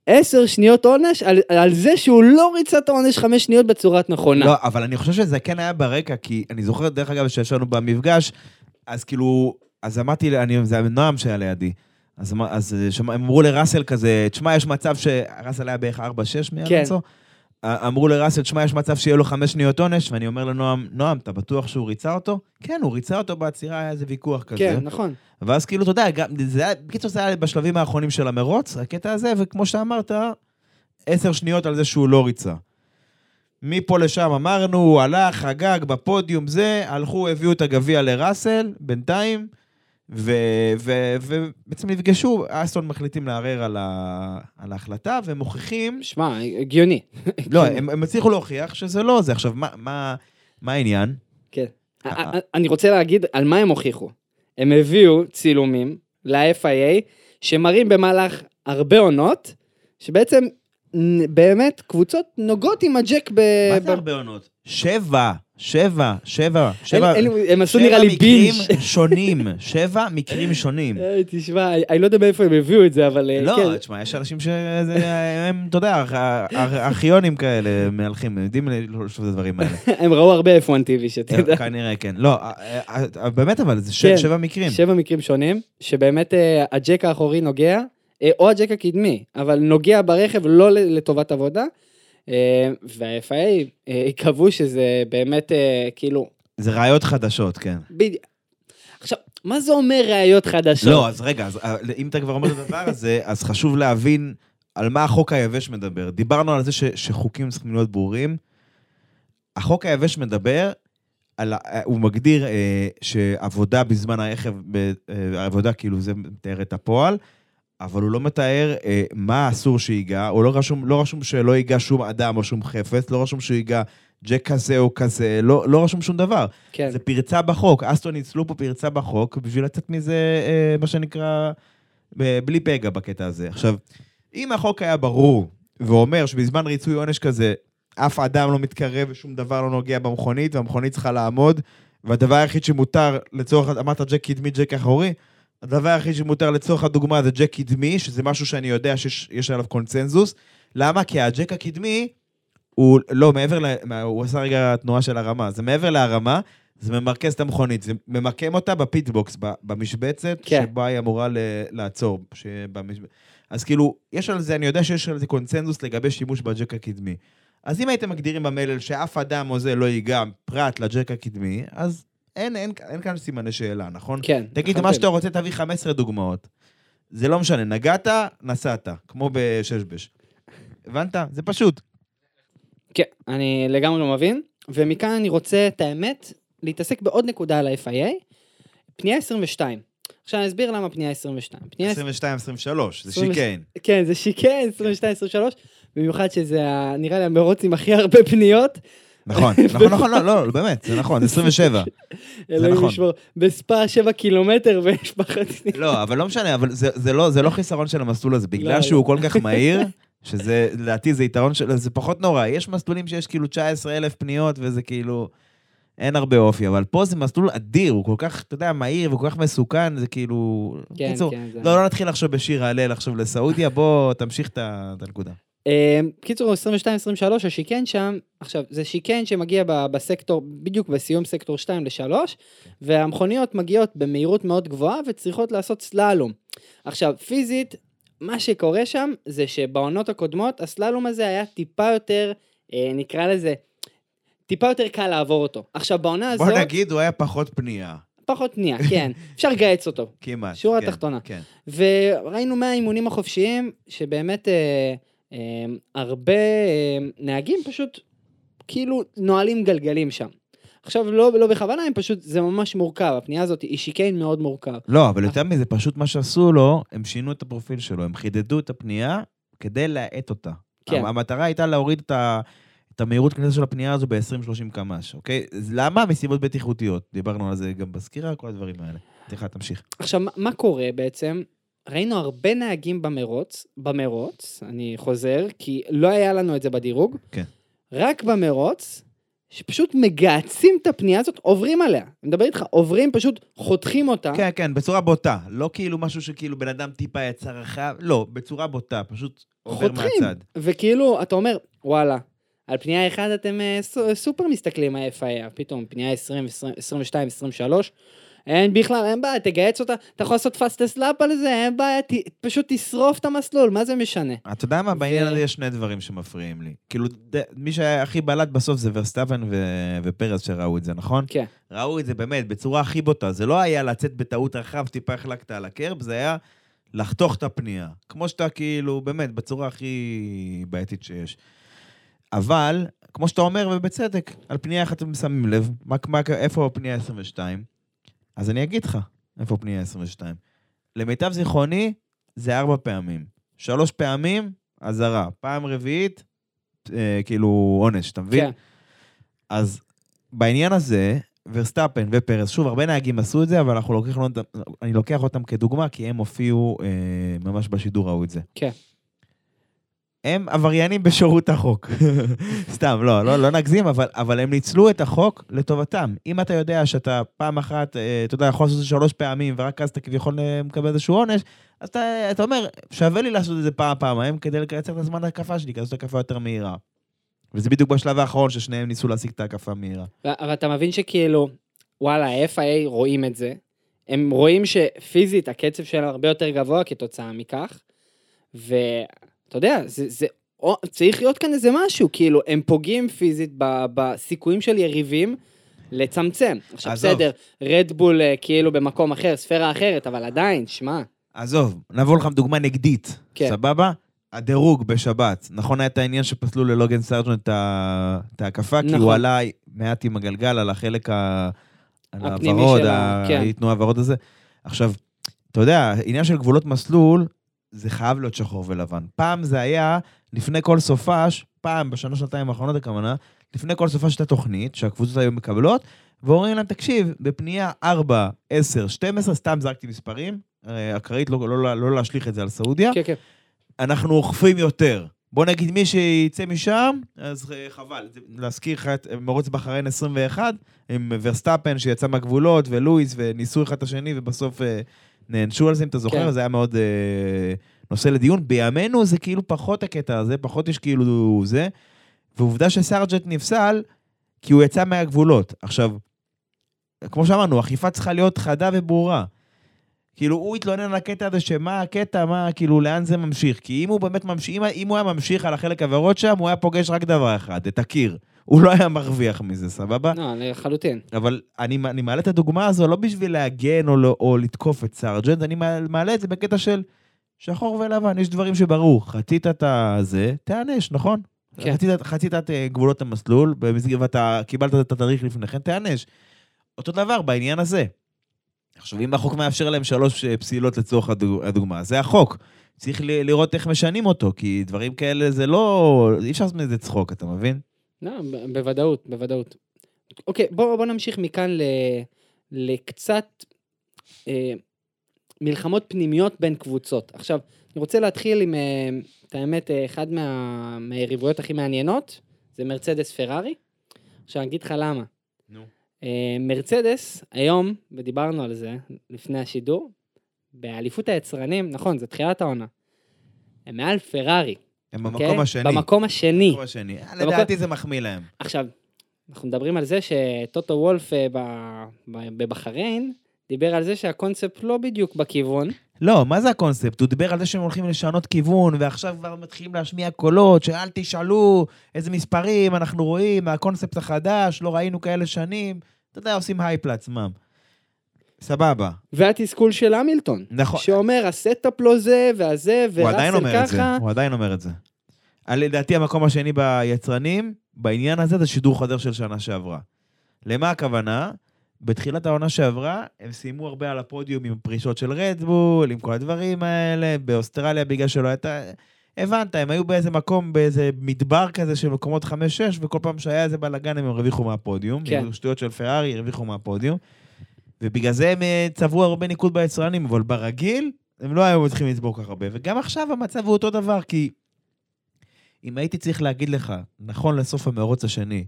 Speaker 4: עשר שניות עונש על, על זה שהוא לא ריצה את העונש חמש שניות בצורת נכונה.
Speaker 3: לא, אבל אני חושב שזה כן היה ברקע, כי אני זוכר, דרך אגב, שישבנו במפגש, אז כאילו, אז אמרתי, אני, זה היה נועם שהיה לידי. אז, אז שמע, הם אמרו לראסל כזה, תשמע, יש מצב שראסל היה בערך 4-6 מאלונסו. א- אמרו לראסל, תשמע, יש מצב שיהיה לו חמש שניות עונש, ואני אומר לנועם, נועם, אתה בטוח שהוא ריצה אותו? כן, הוא ריצה אותו בעצירה, היה איזה ויכוח כזה.
Speaker 4: כן, נכון.
Speaker 3: ואז כאילו, אתה יודע, גם, זה היה, בקיצור, זה היה בשלבים האחרונים של המרוץ, הקטע הזה, וכמו שאמרת, עשר שניות על זה שהוא לא ריצה. מפה לשם אמרנו, הוא הלך, חגג בפודיום זה, הלכו, הביאו את הגביע לראסל, בינתיים, ובעצם נפגשו, אסטון מחליטים לערער על, ה- על ההחלטה, והם מוכיחים,
Speaker 4: שמע, הגיוני.
Speaker 3: לא, הם, הם הצליחו להוכיח שזה לא זה. עכשיו, מה, מה, מה העניין?
Speaker 4: כן.
Speaker 3: אה,
Speaker 4: אני רוצה להגיד על מה הם הוכיחו. הם הביאו צילומים ל-FIA שמראים במהלך הרבה עונות, שבעצם באמת קבוצות נוגעות עם הג'ק ב...
Speaker 3: מה זה הרבה עונות? שבע, שבע, שבע,
Speaker 4: אין-
Speaker 3: שבע.
Speaker 4: אין- הם עשו
Speaker 3: שבע
Speaker 4: נראה לי
Speaker 3: מקרים
Speaker 4: בינג'.
Speaker 3: שונים, שבע מקרים שונים.
Speaker 4: אה, תשמע, אני לא יודע מאיפה הם הביאו את זה, אבל אה,
Speaker 3: לא,
Speaker 4: כן.
Speaker 3: תשמע, יש אנשים שהם, אתה יודע, ארכ- ארכ- ארכיונים כאלה מהלכים, הם יודעים לשאול את הדברים האלה.
Speaker 4: הם ראו הרבה F1 TV, שאתה יודע.
Speaker 3: כנראה כן. לא, אה, אה, אה, באמת אבל, זה ש-
Speaker 4: כן,
Speaker 3: שבע מקרים.
Speaker 4: שבע מקרים שונים, שבאמת אה, הג'ק האחורי נוגע, אה, או הג'ק הקדמי, אבל נוגע ברכב לא לטובת עבודה, אה, וה-FIA אה, קבעו שזה באמת אה, כאילו,
Speaker 3: זה ראיות חדשות, כן.
Speaker 4: בדיוק. עכשיו, מה זה אומר ראיות חדשות?
Speaker 3: לא, אז רגע, אז, אה, אם אתה כבר אומר את הדבר הזה, אז חשוב להבין על מה החוק היבש מדבר. דיברנו על זה ש, שחוקים צריכים להיות ברורים. החוק היבש מדבר, על, הוא מגדיר אה, שעבודה בזמן הרכב, אה, עבודה כאילו זה מתאר את הפועל, אבל הוא לא מתאר אה, מה אסור שייגע, או לא רשום, לא רשום שלא ייגע שום אדם או שום חפץ, לא רשום שהוא ייגע ג'ק כזה או כזה, לא, לא רשום שום דבר.
Speaker 4: כן,
Speaker 3: זה פרצה בחוק, אסטון ניצלו פה פרצה בחוק בשביל לצאת מזה, אה, מה שנקרא, ב- בלי פגע בקטע הזה. עכשיו, אם החוק היה ברור ואומר שבזמן ריצוי עונש כזה, אף אדם לא מתקרב ושום דבר לא נוגע במכונית, והמכונית צריכה לעמוד, והדבר היחיד שמותר לצורך, אמרת ג'ק קדמי, ג'ק אחורי, הדבר היחיד שמותר לצורך הדוגמה זה ג'ק קדמי, שזה משהו שאני יודע שיש יש עליו קונצנזוס. למה? כי הג'ק הקדמי, הוא לא, מעבר ל... הוא עשה רגע תנועה של הרמה, זה מעבר להרמה, זה ממרכז את המכונית, זה ממקם אותה ב pit box, במשבצת,
Speaker 4: כן.
Speaker 3: שבה היא אמורה ל- לעצור. שבמשב... אז כאילו, יש על זה, אני יודע שיש על זה קונצנזוס לגבי שימוש בג'ק הקדמי. אז אם הייתם מגדירים במלל שאף אדם או זה לא ייגע פרט לג'ק הקדמי, אז אין, אין, אין כאן סימני שאלה, נכון?
Speaker 4: כן.
Speaker 3: תגיד, מה
Speaker 4: לחלוטין.
Speaker 3: שאתה רוצה, תביא 15 דוגמאות. זה לא משנה, נגעת, נסעת, כמו בששבש. הבנת? זה פשוט.
Speaker 4: כן, אני לגמרי מבין, ומכאן אני רוצה, את האמת, להתעסק בעוד נקודה על ה-FIA, פנייה 22. עכשיו אני אסביר למה פנייה 22. פנייה
Speaker 3: 22-23, זה
Speaker 4: 20
Speaker 3: שיקן.
Speaker 4: כן, זה שיקן, 22-23, במיוחד שזה נראה לי המרוץ עם הכי הרבה פניות.
Speaker 3: נכון, נכון, נכון, לא, לא, באמת, זה נכון, 27.
Speaker 4: אלוהים
Speaker 3: נכון.
Speaker 4: בספא 7 קילומטר ויש פחד.
Speaker 3: לא, אבל לא משנה, אבל זה, זה, לא, זה לא חיסרון של המסלול הזה,
Speaker 4: לא,
Speaker 3: בגלל
Speaker 4: לא.
Speaker 3: שהוא כל כך מהיר, שזה, לדעתי זה יתרון של... זה פחות נורא. יש מסלולים שיש כאילו 19 אלף פניות, וזה כאילו... אין הרבה אופי, אבל פה זה מסלול אדיר, הוא כל כך, אתה יודע, מהיר וכל כך מסוכן, זה כאילו...
Speaker 4: כן,
Speaker 3: קיצור,
Speaker 4: כן, זה-
Speaker 3: לא, לא נתחיל לחשוב בשיר הלל עכשיו לסעודיה, בוא תמשיך את הנקודה.
Speaker 4: אה, קיצור, 22-23, השיקן שם, עכשיו, זה שיקן שמגיע בסקטור, בדיוק בסיום סקטור 2 ל-3, והמכוניות מגיעות במהירות מאוד גבוהה וצריכות לעשות סללום. עכשיו, פיזית, מה שקורה שם זה שבעונות הקודמות, הסללום הזה היה טיפה יותר, אה, נקרא לזה, טיפה יותר קל לעבור אותו. עכשיו, בעונה הזאת,
Speaker 3: בוא נגיד, הוא היה פחות פנייה,
Speaker 4: פחות פנייה, כן, אפשר לגייץ אותו.
Speaker 3: כמעט.
Speaker 4: שורה
Speaker 3: כן,
Speaker 4: תחתונה.
Speaker 3: כן.
Speaker 4: וראינו מהאימונים החופשיים, שבאמת אה, הרבה אה, נהגים פשוט כאילו נועלים גלגלים שם. עכשיו, לא, לא בכוונה, הם פשוט, זה ממש מורכב, הפנייה הזאת היא שיקן מאוד מורכב.
Speaker 3: לא, אבל יותר מזה, פשוט מה שעשו לו, הם שינו את הפרופיל שלו, הם חידדו את הפנייה כדי להאט אותה.
Speaker 4: כן.
Speaker 3: המטרה הייתה להוריד את, ה... את המהירות כניסה של הפנייה הזו ב-20-30 קמ"ש, אוקיי? אז למה? מסיבות בטיחותיות. דיברנו על זה גם בסקירה, כל הדברים האלה. סליחה, תמשיך.
Speaker 4: עכשיו, מה קורה בעצם? ראינו הרבה נהגים במרוץ, במרוץ, אני חוזר, כי לא היה לנו את זה בדירוג,
Speaker 3: כן.
Speaker 4: רק במרוץ, שפשוט מגהצים את הפנייה הזאת, עוברים עליה. אני מדבר איתך, עוברים, פשוט חותכים אותה.
Speaker 3: כן, כן, בצורה בוטה. לא כאילו משהו שכאילו בן אדם טיפה יצא רחב, לא, בצורה בוטה, פשוש עובר
Speaker 4: חותכים.
Speaker 3: מהצד.
Speaker 4: וכאילו, אתה אומר, וואלה, על פנייה אחת אתם אה, סו- סופר מסתכלים ה-FIA, פתאום פנייה 20, 20, 22, 23, אין בכלל, אין בעיה, תגייץ אותה, אתה יכול לעשות fastest lap על זה, אין בעיה, ת, פשוט תשרוף את המסלול, מה זה משנה?
Speaker 3: אתה יודע מה? בעניין הזה יש שני דברים שמפריעים לי. כאילו, ד- מי שהיה הכי בלט בסוף זה ורסטאפן ו- ופרס שראו את זה, נכון?
Speaker 4: כן.
Speaker 3: ראו את זה באמת בצורה הכי בוטה. זה לא היה לצאת בטעות רחב, טיפה החלקת על ה kerb, זה היה לחתוך את הפנייה. כמו שאתה כאילו, באמת, בצורה הכי בעייתית שיש. אבל, כמו שאתה אומר, ובצדק, על פנייה איך אתם שמים לב, מה, מה, איפה הפנייה 22? אז אני אגיד לך, איפה הפנייה 22. למיטב זיכרוני, זה ארבע פעמים. שלוש פעמים, אזהרה. פעם רביעית, אה, כאילו עונש, אתה מבין?
Speaker 4: כן.
Speaker 3: אז בעניין הזה, ורסטאפן ופרס, שוב, הרבה נהגים עשו את זה, אבל אנחנו לוקחים אותם, אני לוקח אותם כדוגמה, כי הם הופיעו אה, ממש בשידור, ראו את זה.
Speaker 4: כן.
Speaker 3: הם עבריינים בשירות החוק. סתם, לא, לא, לא נגזים, אבל, אבל הם ניצלו את החוק לטובתם. אם אתה יודע שאתה פעם אחת, אה, אתה יודע, יכול לעשות את זה שלוש פעמים, ורק אז אתה כביכול אה, מקבל איזשהו עונש, אז אתה, אתה אומר, שווה לי לעשות את זה פעם, פעמיים, כדי לקצר את הזמן ההקפה שלי, כי זאת הקפה יותר מהירה. וזה בדיוק בשלב האחרון ששניהם ניסו להשיג את ההקפה המהירה.
Speaker 4: ו- אבל אתה מבין שכאילו, וואלה, ה-FIA רואים את זה, הם רואים שפיזית הקצב שלהם הרבה יותר גבוה כתוצאה מכך, ואתה יודע, זה, זה, או, צריך להיות כאן איזה משהו, כאילו, הם פוגעים פיזית ב, בסיכויים של יריבים לצמצם. עכשיו
Speaker 3: עזוב.
Speaker 4: בסדר, רדבול אה, כאילו במקום אחר, ספירה אחרת, אבל עדיין, שמע,
Speaker 3: עזוב, נבוא לך דוגמה נגדית,
Speaker 4: כן.
Speaker 3: סבבה? הדירוג בשבת, נכון היה את העניין שפסלו ללוגן סרג'ון את ההקפה, כי
Speaker 4: נכון.
Speaker 3: הוא עלה מעט עם הגלגל על החלק ה... על
Speaker 4: הפנימי
Speaker 3: הוורוד,
Speaker 4: של ה- כן.
Speaker 3: האי-תנועה הוורוד הזה. עכשיו, אתה יודע, עניין של גבולות מסלול, זה חייב להיות שחור ולבן. פעם זה היה, לפני כל סופש, פעם, בשנה, שנתיים האחרונות הכוונה, לפני כל סופש הייתה תוכנית שהקבוצות היו מקבלות, ואומרים להם, תקשיב, בפנייה 4, 10, 12, סתם זרקתי מספרים, אה, אקראית לא, לא, לא, לא להשליך את זה על סעודיה,
Speaker 4: כן, כן,
Speaker 3: אנחנו אוכפים יותר. בוא נגיד מי שיצא משם, אז אה, חבל. להזכיר לך את אה, מרוץ בחריין 21, עם ורסטאפן שיצא מהגבולות, ולואיס, וניסו אחד את השני, ובסוף אה, נענשו על זה, אם אתה זוכר,
Speaker 4: כן.
Speaker 3: זה היה מאוד אה, נושא לדיון. בימינו זה כאילו פחות הקטע הזה, פחות יש כאילו זה, ועובדה שסארג'ט נפסל, כי הוא יצא מהגבולות. עכשיו, כמו שאמרנו, אכיפה צריכה להיות חדה וברורה. כאילו, הוא התלונן על הקטע הזה, שמה הקטע, מה, כאילו, לאן זה ממשיך? כי אם הוא באמת ממשיך, אם, אם הוא היה ממשיך על החלק עבירות שם, הוא היה פוגש רק דבר אחד, את הקיר. הוא לא היה מרוויח מזה, סבבה?
Speaker 4: לא, לחלוטין.
Speaker 3: אבל אני, אני מעלה את הדוגמה הזו לא בשביל להגן או, לא, או לתקוף את סארג'נט, אני מעלה את זה בקטע של שחור ולבן, יש דברים שברור. חצית את הזה, תיענש, נכון?
Speaker 4: כן.
Speaker 3: חצית, חצית את אה, גבולות המסלול, ואתה קיבלת את התדריך לפני כן, תיענש. אותו דבר בעניין הזה. עכשיו, אם החוק מאפשר להם שלוש אה, פסילות לצורך הדוג- הדוגמה, זה החוק. צריך לראות איך משנים אותו, כי דברים כאלה זה לא... אי אפשר לעשות מזה צחוק, אתה מבין?
Speaker 4: לא, בוודאות, בוודאות. אוקיי, בוא, בוא נמשיך מכאן ל, לקצת אה, מלחמות פנימיות בין קבוצות. עכשיו, אני רוצה להתחיל עם, אה, את האמת, אה, אחד מה, מהיריבויות הכי מעניינות, זה מרצדס פרארי. עכשיו, אני אגיד לך למה.
Speaker 3: נו.
Speaker 4: אה, מרצדס, היום, ודיברנו על זה לפני השידור, באליפות היצרנים, נכון, זה תחילת העונה. הם מעל פרארי.
Speaker 3: הם
Speaker 4: אוקיי?
Speaker 3: במקום השני.
Speaker 4: במקום השני.
Speaker 3: במקום השני. לדעתי זה מחמיא להם.
Speaker 4: עכשיו, אנחנו מדברים על זה שטוטו וולף אה, בבחריין דיבר על זה שהקונספט לא בדיוק בכיוון.
Speaker 3: לא, מה זה הקונספט? הוא דיבר על זה שהם הולכים לשנות כיוון, ועכשיו כבר מתחילים להשמיע קולות, שאל תשאלו איזה מספרים אנחנו רואים מהקונספט החדש, לא ראינו כאלה שנים. אתה יודע, עושים הייפ לעצמם. סבבה.
Speaker 4: והתסכול של המילטון,
Speaker 3: נכון.
Speaker 4: שאומר ה setup לא זה, והזה, וראסל ככה.
Speaker 3: הוא עדיין אומר את זה. על- לדעתי המקום השני ביצרנים, בעניין הזה זה שידור חוזר של שנה שעברה. למה הכוונה? בתחילת העונה שעברה, הם סיימו הרבה על הפודיום עם פרישות של רדבול, עם כל הדברים האלה, באוסטרליה בגלל שלא הייתה... הבנת, הם היו באיזה מקום, באיזה מדבר כזה של מקומות 5-6, וכל פעם שהיה איזה בלאגן הם הרוויחו מהפודיום.
Speaker 4: כן.
Speaker 3: שטויות של פרארי, הרוויחו מהפודיום. ובגלל זה הם אה, צברו הרבה ניקוד ביצרנים, אבל ברגיל, הם לא היו צריכים לצבור כך הרבה. וגם עכשיו המצב הוא אותו דבר, כי אם הייתי צריך להגיד לך, נכון לסוף המרוץ השני,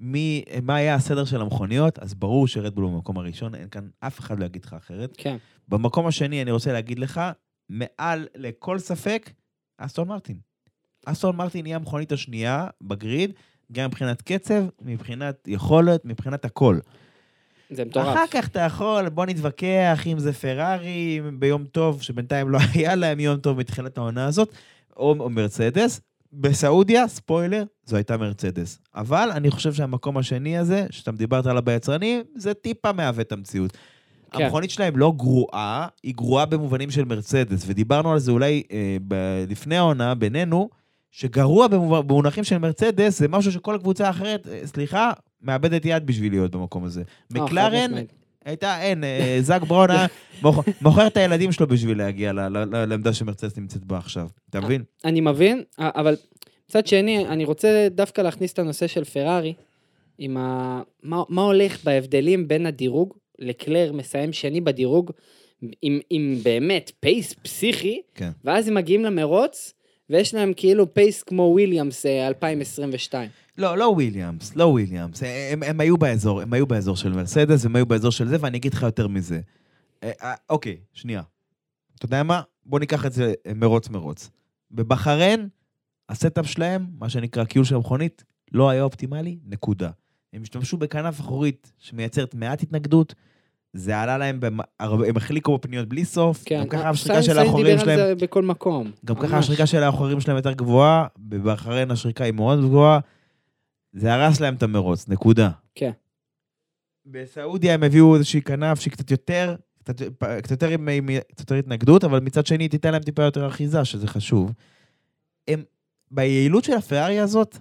Speaker 3: מי, מה היה הסדר של המכוניות, אז ברור שרדבול במקום הראשון, אין כאן אף אחד לא יגיד לך אחרת.
Speaker 4: כן,
Speaker 3: במקום השני, אני רוצה להגיד לך, מעל לכל ספק, אסטון מרטין. אסטון מרטין היא המכונית השנייה בגריד, גם מבחינת קצב, מבחינת יכולת, מבחינת הכל.
Speaker 4: זה מטורף.
Speaker 3: אחר כך אתה יכול, בוא נתווכח אם זה פרארי ביום טוב, שבינתיים לא היה להם יום טוב מתחילת העונה הזאת, או, או מרצדס. בסעודיה, ספוילר, זו הייתה מרצדס. אבל אני חושב שהמקום השני הזה, שאתה דיברת עליו ביצרנים, זה טיפה מעוות המציאות.
Speaker 4: כן.
Speaker 3: המכונית שלהם לא גרועה, היא גרועה במובנים של מרצדס, ודיברנו על זה אולי אה, ב- לפני העונה בינינו, שגרוע במונחים של מרצדס זה משהו שכל קבוצה אחרת, אה, סליחה, מאבדת יד בשביל להיות במקום הזה.
Speaker 4: אה,
Speaker 3: מקלרן. הייתה, אין, אה, היה מוכ- מוכר את הילדים שלו בשביל להגיע לעמדה שמרצדס נמצאת בה עכשיו. אתה מבין?
Speaker 4: אני מבין, א- אבל מצד שני, אני רוצה דווקא להכניס את הנושא של פרארי, עם ה... מה, מה הולך בהבדלים בין הדירוג, לקלר מסיים שני בדירוג, עם, עם באמת pace פסיכי,
Speaker 3: כן.
Speaker 4: ואז הם מגיעים למרוץ, ויש להם כאילו pace כמו וויליאמס אה, 2022.
Speaker 3: לא, לא וויליאמס, לא וויליאמס. הם, הם היו באזור, הם היו באזור של מרסדס, הם היו באזור של זה, ואני אגיד לך יותר מזה. אה, אה, אוקיי, שנייה. אתה יודע מה? בוא ניקח את זה אה, מרוץ מרוץ. בבחריין, ה setup שלהם, מה שנקרא כיול של המכונית, לא היה אופטימלי, נקודה. הם השתמשו בכנף אחורית שמייצרת מעט התנגדות, זה עלה להם, הם החליקו בפניות בלי סוף,
Speaker 4: כן,
Speaker 3: גם ככה
Speaker 4: אה,
Speaker 3: השחיקה של האחורים
Speaker 4: דיבר
Speaker 3: שלהם,
Speaker 4: על זה בכל מקום.
Speaker 3: גם ככה
Speaker 4: ממש.
Speaker 3: השריקה של האחורים שלהם יותר גבוהה, בבחריין השריקה היא מאוד גבוהה, זה הרס להם את המרוץ, נקודה.
Speaker 4: כן.
Speaker 3: בסעודיה הם הביאו איזושהי כנף שהיא קצת יותר, קצת, קצת, יותר, עם, עם, קצת יותר התנגדות, אבל מצד שני תיתן להם טיפה יותר אחיזה, שזה חשוב. הם, ביעילות של הפרארי הזאת,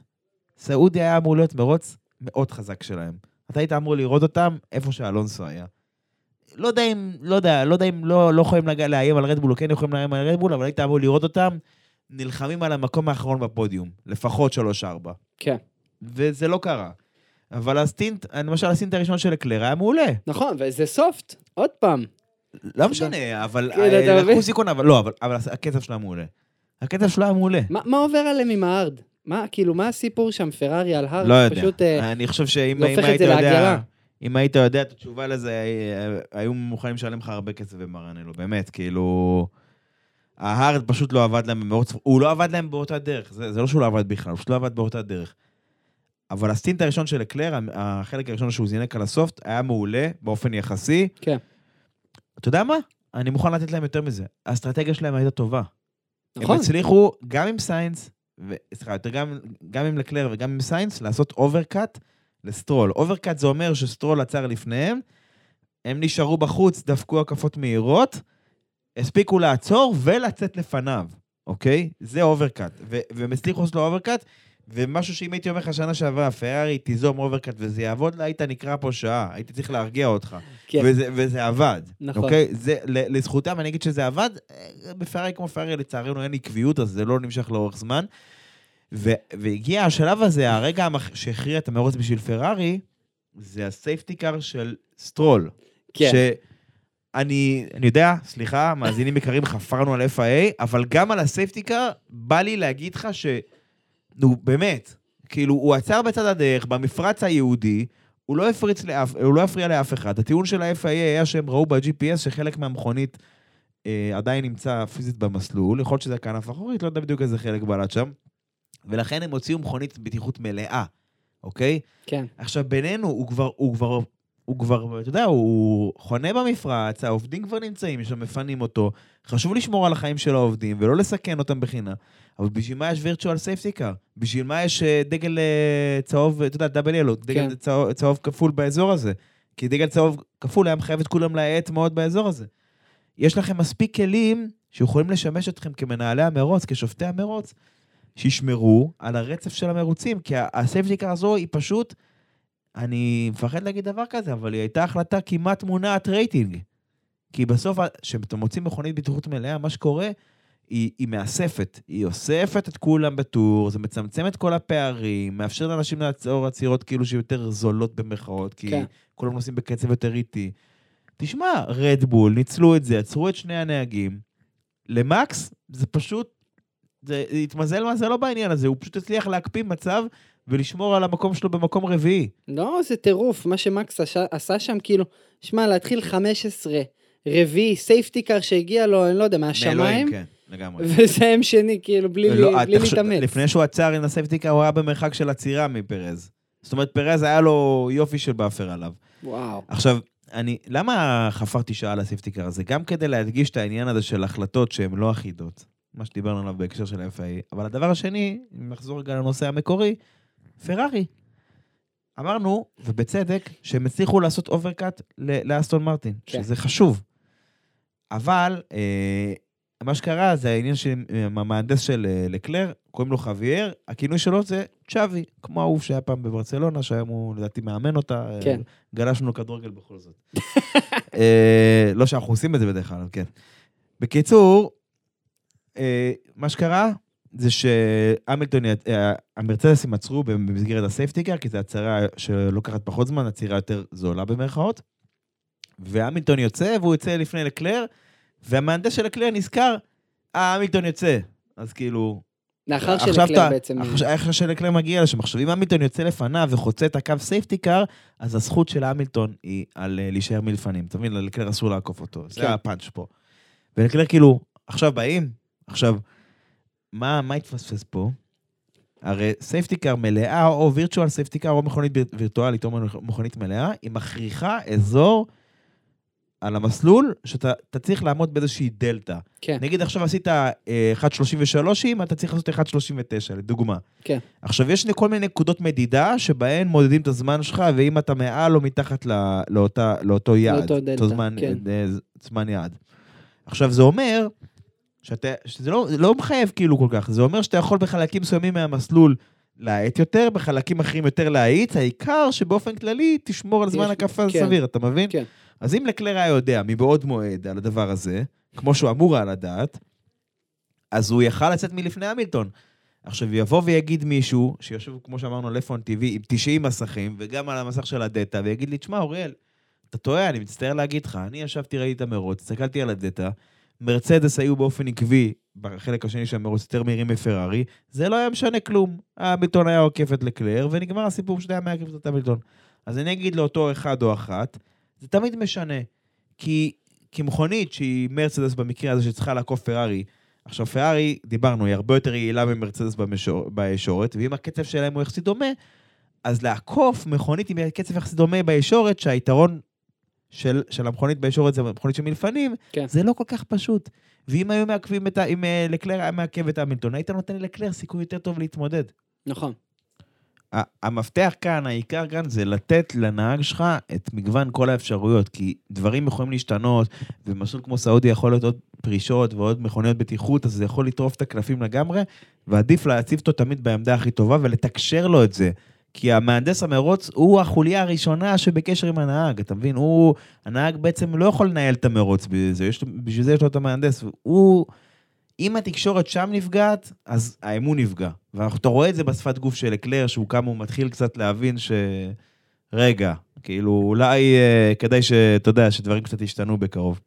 Speaker 3: סעודיה היה אמור להיות מרוץ מאוד חזק שלהם. אתה היית אמור לראות אותם איפה שאלונסו היה. לא יודע אם, לא יודע, לא יודע אם לא, לא יכולים להגיע, לאיים על רדבול, או כן יכולים לאיים על רדבול, אבל היית אמור לראות אותם נלחמים על המקום האחרון בפודיום, לפחות 3-4.
Speaker 4: כן.
Speaker 3: וזה לא קרה. אבל ה stint, למשל ה stint הראשון של לקלר היה מעולה.
Speaker 4: נכון, וזה soft, עוד פעם.
Speaker 3: לא משנה, אבל
Speaker 4: כן,
Speaker 3: אה? לקחו סיכון, אבל לא, אבל, אבל הקצב שלו היה מעולה. הקצב שלו היה מעולה.
Speaker 4: מה, עובר עליהם עם ה hard? מה, כאילו, מה הסיפור שם, פרארי על hard?
Speaker 3: לא יודע.
Speaker 4: פשוט, אה,
Speaker 3: אני חושב שאם
Speaker 4: זה
Speaker 3: אם
Speaker 4: הופך את
Speaker 3: היית
Speaker 4: זה
Speaker 3: יודע... אם היית יודע את התשובה לזה, אה, היו מוכנים לשלם לך הרבה כסף במרנלו, באמת, כאילו... ההארד פשוט לא עבד להם במרוץ, הוא לא עבד להם באותה דרך, זה, זה לא שהוא לא עבד בכלל, הוא פשוט לא עבד באותה דרך. אבל הסטינט הראשון של לקלר, החלק הראשון שהוא זינק על הסופט, היה מעולה באופן יחסי.
Speaker 4: כן.
Speaker 3: אתה יודע מה? אני מוכן לתת להם יותר מזה. האסטרטגיה שלהם הייתה טובה.
Speaker 4: נכון.
Speaker 3: הם הצליחו גם עם סיינס, סליחה, יותר גם, גם עם לקלר וגם עם סיינס, לעשות overcut לסטרול. overcut זה אומר שסטרול עצר לפניהם, הם נשארו בחוץ, דפקו הקפות מהירות, הספיקו לעצור ולצאת לפניו, אוקיי? זה overcut. ו- והם הצליחו לעשות לו overcut, ומשהו שאם הייתי אומר לך שנה שעברה, פרארי תיזום overcut וזה יעבוד לה, היית נקרע פה שעה, הייתי צריך להרגיע אותך.
Speaker 4: כן.
Speaker 3: וזה, וזה עבד.
Speaker 4: נכון.
Speaker 3: אוקיי? זה, לזכותם אני אגיד שזה עבד, אה, בפרארי כמו פרארי לצערנו אין עקביות, אז זה לא נמשך לאורך זמן. והגיע השלב הזה, הרגע שהכריע את המרוץ בשביל פרארי, זה ה safety car של סטרול.
Speaker 4: כן.
Speaker 3: שאני, אני יודע, סליחה, מאזינים יקרים, חפרנו על FIA, אבל גם על ה safety car, בא לי להגיד לך ש... נו, באמת, כאילו, הוא עצר בצד הדרך, במפרץ הייעודי, הוא לא הפריץ לאף, הוא לא הפריע לאף אחד. הטיעון של ה-FIA היה שהם ראו ב-GPS שחלק מהמכונית אה, עדיין נמצא פיזית במסלול, יכול להיות שזה כנף אחורית, לא יודע בדיוק איזה חלק בלט שם, ולכן הם הוציאו מכונית בטיחות מלאה, אוקיי?
Speaker 4: כן.
Speaker 3: עכשיו, בינינו, הוא כבר, הוא כבר, הוא כבר, אתה יודע, הוא חונה במפרץ, העובדים כבר נמצאים שם, מפנים אותו. חשוב לשמור על החיים של העובדים ולא לסכן אותם בחינם. אבל בשביל מה יש virtual safety car? בשביל מה יש אה, דגל אה, צהוב, אתה יודע, דאבל ילו, דגל
Speaker 4: כן.
Speaker 3: צהוב, צהוב כפול באזור הזה? כי דגל צהוב כפול היה מחייב את כולם להאט מאוד באזור הזה. יש לכם מספיק כלים שיכולים לשמש אתכם כמנהלי המרוץ, כשופטי המרוץ, שישמרו על הרצף של המרוצים, כי ה safety car הזו היא פשוט, אני מפחד להגיד דבר כזה, אבל היא הייתה החלטה כמעט מונעת רייטינג. כי בסוף, כשאתם מוציאים מכונית בטיחות מלאה, מה שקורה, היא, היא מאספת. היא אוספת את כולם בטור, זה מצמצם את כל הפערים, מאפשר לאנשים לעצור עצירות כאילו שיותר זולות במרכאות, כי.
Speaker 4: כן.
Speaker 3: כולם נוסעים בקצב יותר איטי. תשמע, רדבול, ניצלו את זה, עצרו את שני הנהגים. למקס, זה פשוט, זה התמזל מזלו בעניין הזה, הוא פשוט הצליח להקפיא מצב ולשמור על המקום שלו במקום רביעי.
Speaker 4: לא, זה טירוף, מה שמקס עשה, עשה שם, כאילו, שמע, להתחיל 15, רביעי, safety car שהגיע לו, אני לא יודע, מהשמיים,
Speaker 3: מאלוהים, כן, לגמרי.
Speaker 4: ולסיים שני, כאילו, בלי,
Speaker 3: לא,
Speaker 4: לי, בלי להתאמץ.
Speaker 3: לפני שהוא עצר עם ה safety car, הוא היה במרחק של עצירה מפרז. זאת אומרת, פרז היה לו יופי של buffer עליו.
Speaker 4: וואו.
Speaker 3: עכשיו, אני, למה חפרתי שעה על ה safety car הזה? גם כדי להדגיש את העניין הזה של החלטות שהן לא אחידות, מה שדיברנו עליו בהקשר של ה-FIA. אבל הדבר השני, אם נחזור רגע לנושא המקורי, פרארי. אמרנו, ובצדק, שהם הצליחו לעשות overcut ל- לאסטון מרטין,
Speaker 4: כן.
Speaker 3: שזה חשוב. אבל אה, מה שקרה זה העניין שהמהנדס של אה, לקלר, קוראים לו חוויאר, הכינוי שלו זה צ'אבי, כמו האהוב שהיה פעם בברצלונה, שהיום הוא לדעתי מאמן אותה. אה,
Speaker 4: כן.
Speaker 3: גלשנו כדורגל בכל זאת. אה, לא שאנחנו עושים את זה בדרך כלל, כן. בקיצור, אה, מה שקרה זה שהמילטון, אה, המרצדסים עצרו במסגרת ה safety car, כי זו עצירה שלוקחת פחות זמן, העצירה יותר זולה במרכאות. והמילטון יוצא, והוא יוצא לפני לקלר, והמהנדס של לקלר נזכר, אה, המילטון יוצא. אז כאילו,
Speaker 4: לאחר
Speaker 3: עכשיו
Speaker 4: שלקלר
Speaker 3: אתה-
Speaker 4: בעצם...
Speaker 3: עכשיו- איך שלקלר מגיע לשם. עכשיו, אם המילטון יוצא לפניו וחוצה את הקו safety car, אז הזכות של המילטון היא על אה, להישאר מלפנים. אתה מבין? ללקלר אסור לעקוף אותו.
Speaker 4: כן.
Speaker 3: זה הפאנץ' פה. ולקלר כאילו, עכשיו באים, עכשיו, מה מה התפספס פה? הרי safety car מלאה, או virtual safety car, או מכונית ויר- וירטואלית, או מכונית מלאה, היא מכריחה אזור על המסלול, שאתה אתה צריך לעמוד באיזושהי דלתא.
Speaker 4: כן,
Speaker 3: נגיד עכשיו עשית אה, 1.33, אתה צריך לעשות 1.39, לדוגמה.
Speaker 4: כן.
Speaker 3: עכשיו, יש כל מיני נקודות מדידה שבהן מודדים את הזמן שלך, ואם אתה מעל או מתחת לא, לאותה, לאותו יעד.
Speaker 4: לאותו דלתא,
Speaker 3: זמן,
Speaker 4: כן.
Speaker 3: אה, זמן יעד. עכשיו, זה אומר שאתה, שזה לא, לא מחייב כאילו כל כך, זה אומר שאתה יכול בחלקים מסוימים מהמסלול להאט יותר, בחלקים אחרים יותר להאיץ, העיקר שבאופן כללי תשמור על זמן הקפה
Speaker 4: כן.
Speaker 3: סביר, אתה מבין?
Speaker 4: כן.
Speaker 3: אז אם לקלר היה יודע מבעוד מועד על הדבר הזה, כמו שהוא אמור היה לדעת, אז הוא יכל לצאת מלפני המילטון. עכשיו, יבוא ויגיד מישהו, שיושב, כמו שאמרנו, על F1 TV, עם 90 מסכים, וגם על המסך של הדאטה, ויגיד לי, תשמע, אוריאל, אתה טועה, אני מצטער להגיד לך, אני ישבתי, ראיתי את המרוץ, הסתכלתי על הדאטה, מרצדס היו באופן עקבי, בחלק השני של המרוץ, יותר מהירים מפרארי, זה לא היה משנה כלום. המילטון היה עוקף את לקלר, ונגמר הסיפור שלי היה מעקף את המילטון. אז אני אגיד לאותו אחד או אחת, זה תמיד משנה. כי, כי מכונית שהיא מרצדס במקרה הזה שצריכה לעקוף פרארי, עכשיו פרארי, דיברנו, היא הרבה יותר יעילה ממרצדס בישורת, ואם הקצב שלהם הוא יחסית דומה, אז לעקוף מכונית עם קצב יחסית דומה בישורת, שהיתרון של, של המכונית בישורת זה המכונית שמלפנים,
Speaker 4: כן.
Speaker 3: זה לא כל כך פשוט. ואם היו מעכבים את ה... אם אה, לקלר היה מעכב את המילטון, היית נותן לקלר סיכוי יותר טוב להתמודד.
Speaker 4: נכון.
Speaker 3: המפתח כאן, העיקר כאן, זה לתת לנהג שלך את מגוון כל האפשרויות, כי דברים יכולים להשתנות, ומסלול כמו סעודי יכול להיות עוד פרישות ועוד מכוניות בטיחות, אז זה יכול לטרוף את הקלפים לגמרי, ועדיף להציב אותו תמיד בעמדה הכי טובה ולתקשר לו את זה. כי המהנדס המרוץ הוא החוליה הראשונה שבקשר עם הנהג, אתה מבין? הוא, הנהג בעצם לא יכול לנהל את המרוץ בשביל זה יש לו את המהנדס. הוא, אם התקשורת שם נפגעת, אז האמון נפגע. ואתה רואה את זה בשפת גוף של אקלר, שהוא כמה הוא מתחיל קצת להבין ש... רגע, כאילו, אולי אה, כדאי שאתה יודע, שדברים קצת ישתנו בקרוב.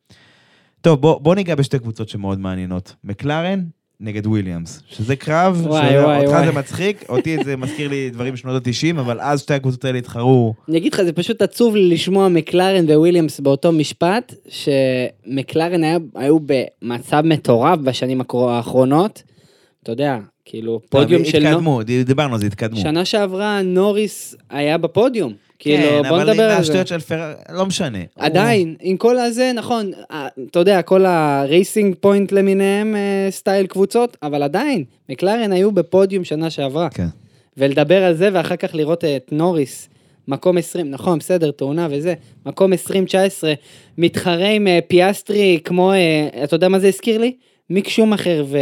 Speaker 3: טוב, בוא, בוא ניגע בשתי קבוצות שמאוד מעניינות. מקלרן נגד וויליאמס, שזה קרב,
Speaker 4: וואי, וואי,
Speaker 3: שאותך
Speaker 4: וואי.
Speaker 3: זה מצחיק, אותי זה מזכיר לי דברים משנות ה-90, אבל אז שתי הקבוצות האלה התחרו.
Speaker 4: אני אגיד לך, זה פשוט עצוב לי לשמוע מקלרן וויליאמס באותו משפט, שמקלרן היה, היו במצב מטורף בשנים האחרונות. אתה יודע, כאילו, פודיום של...
Speaker 3: התקדמו, דיברנו על זה, התקדמו.
Speaker 4: שנה שעברה נוריס היה בפודיום. כאילו,
Speaker 3: כן,
Speaker 4: בוא
Speaker 3: אבל
Speaker 4: נדבר על זה.
Speaker 3: השטויות של פרארי, לא משנה.
Speaker 4: עדיין, עם כל הזה, נכון, אה, אתה יודע, כל ה Racing Point למיניהם, אה, סטייל קבוצות, אבל עדיין, מקלרן היו בפודיום שנה שעברה.
Speaker 3: הוא- כן.
Speaker 4: ולדבר על זה, ואחר כך לראות את נוריס, מקום 20, נכון, בסדר, תאונה וזה, מקום 20-19, מתחרה עם אה, פיאסטרי, כמו, אה, אתה יודע מה זה הזכיר לי? מיק שומאחר ו...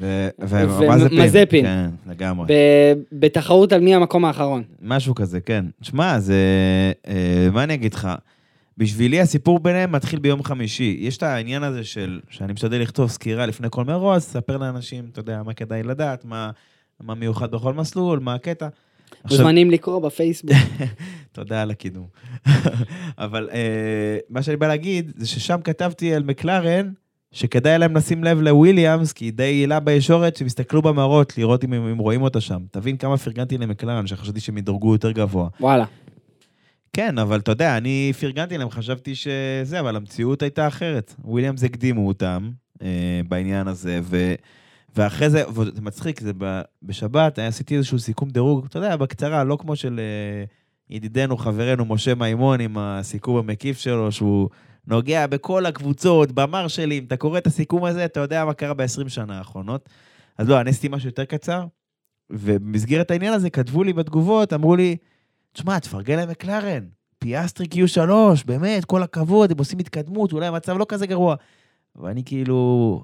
Speaker 3: ו-
Speaker 4: ומזפין.
Speaker 3: כן, לגמרי.
Speaker 4: ב- בתחרות על מי המקום האחרון.
Speaker 3: משהו כזה, כן. שמע, זה... אה, מה אני אגיד לך? בשבילי הסיפור ביניהם מתחיל ביום חמישי. יש את העניין הזה של, שאני משתדל לכתוב סקירה לפני כל מרוץ, ספר לאנשים, אתה יודע, מה כדאי לדעת, מה, מה מיוחד בכל מסלול, מה הקטע. עכשיו,
Speaker 4: מוזמנים לקרוא בפייסבוק.
Speaker 3: תודה על הקידום. אבל אה, מה שאני בא להגיד, זה ששם כתבתי על מקלרן, שכדאי להם לשים לב לוויליאמס, כי היא די יעילה בישורת, שהם יסתכלו במראות, לראות אם הם, רואים אותה שם. תבין כמה פרגנתי למקלרן, שחשבתי שהם ידרגו יותר גבוה.
Speaker 4: וואלה.
Speaker 3: כן, אבל אתה יודע, אני פרגנתי להם, חשבתי שזה, אבל המציאות הייתה אחרת. וויליאמס הקדימו אותם אה, בעניין הזה, ו... ואחרי זה, וזה מצחיק, זה ב, בשבת, עשיתי איזשהו סיכום דירוג, אתה יודע, בקצרה, לא כמו של אה, ידידנו, חברנו, משה מימון, עם הסיכום המקיף שלו, שהוא נוגע בכל הקבוצות, במרשלים, אתה קורא את הסיכום הזה, אתה יודע מה קרה ב-20 שנה האחרונות. אז לא, אני עשיתי משהו יותר קצר, ובמסגרת העניין הזה כתבו לי בתגובות, אמרו לי, תשמע, תפרגן למקלרן, פיאסטרי Q3, באמת, כל הכבוד, הם עושים התקדמות, אולי המצב לא כזה גרוע. ואני כאילו,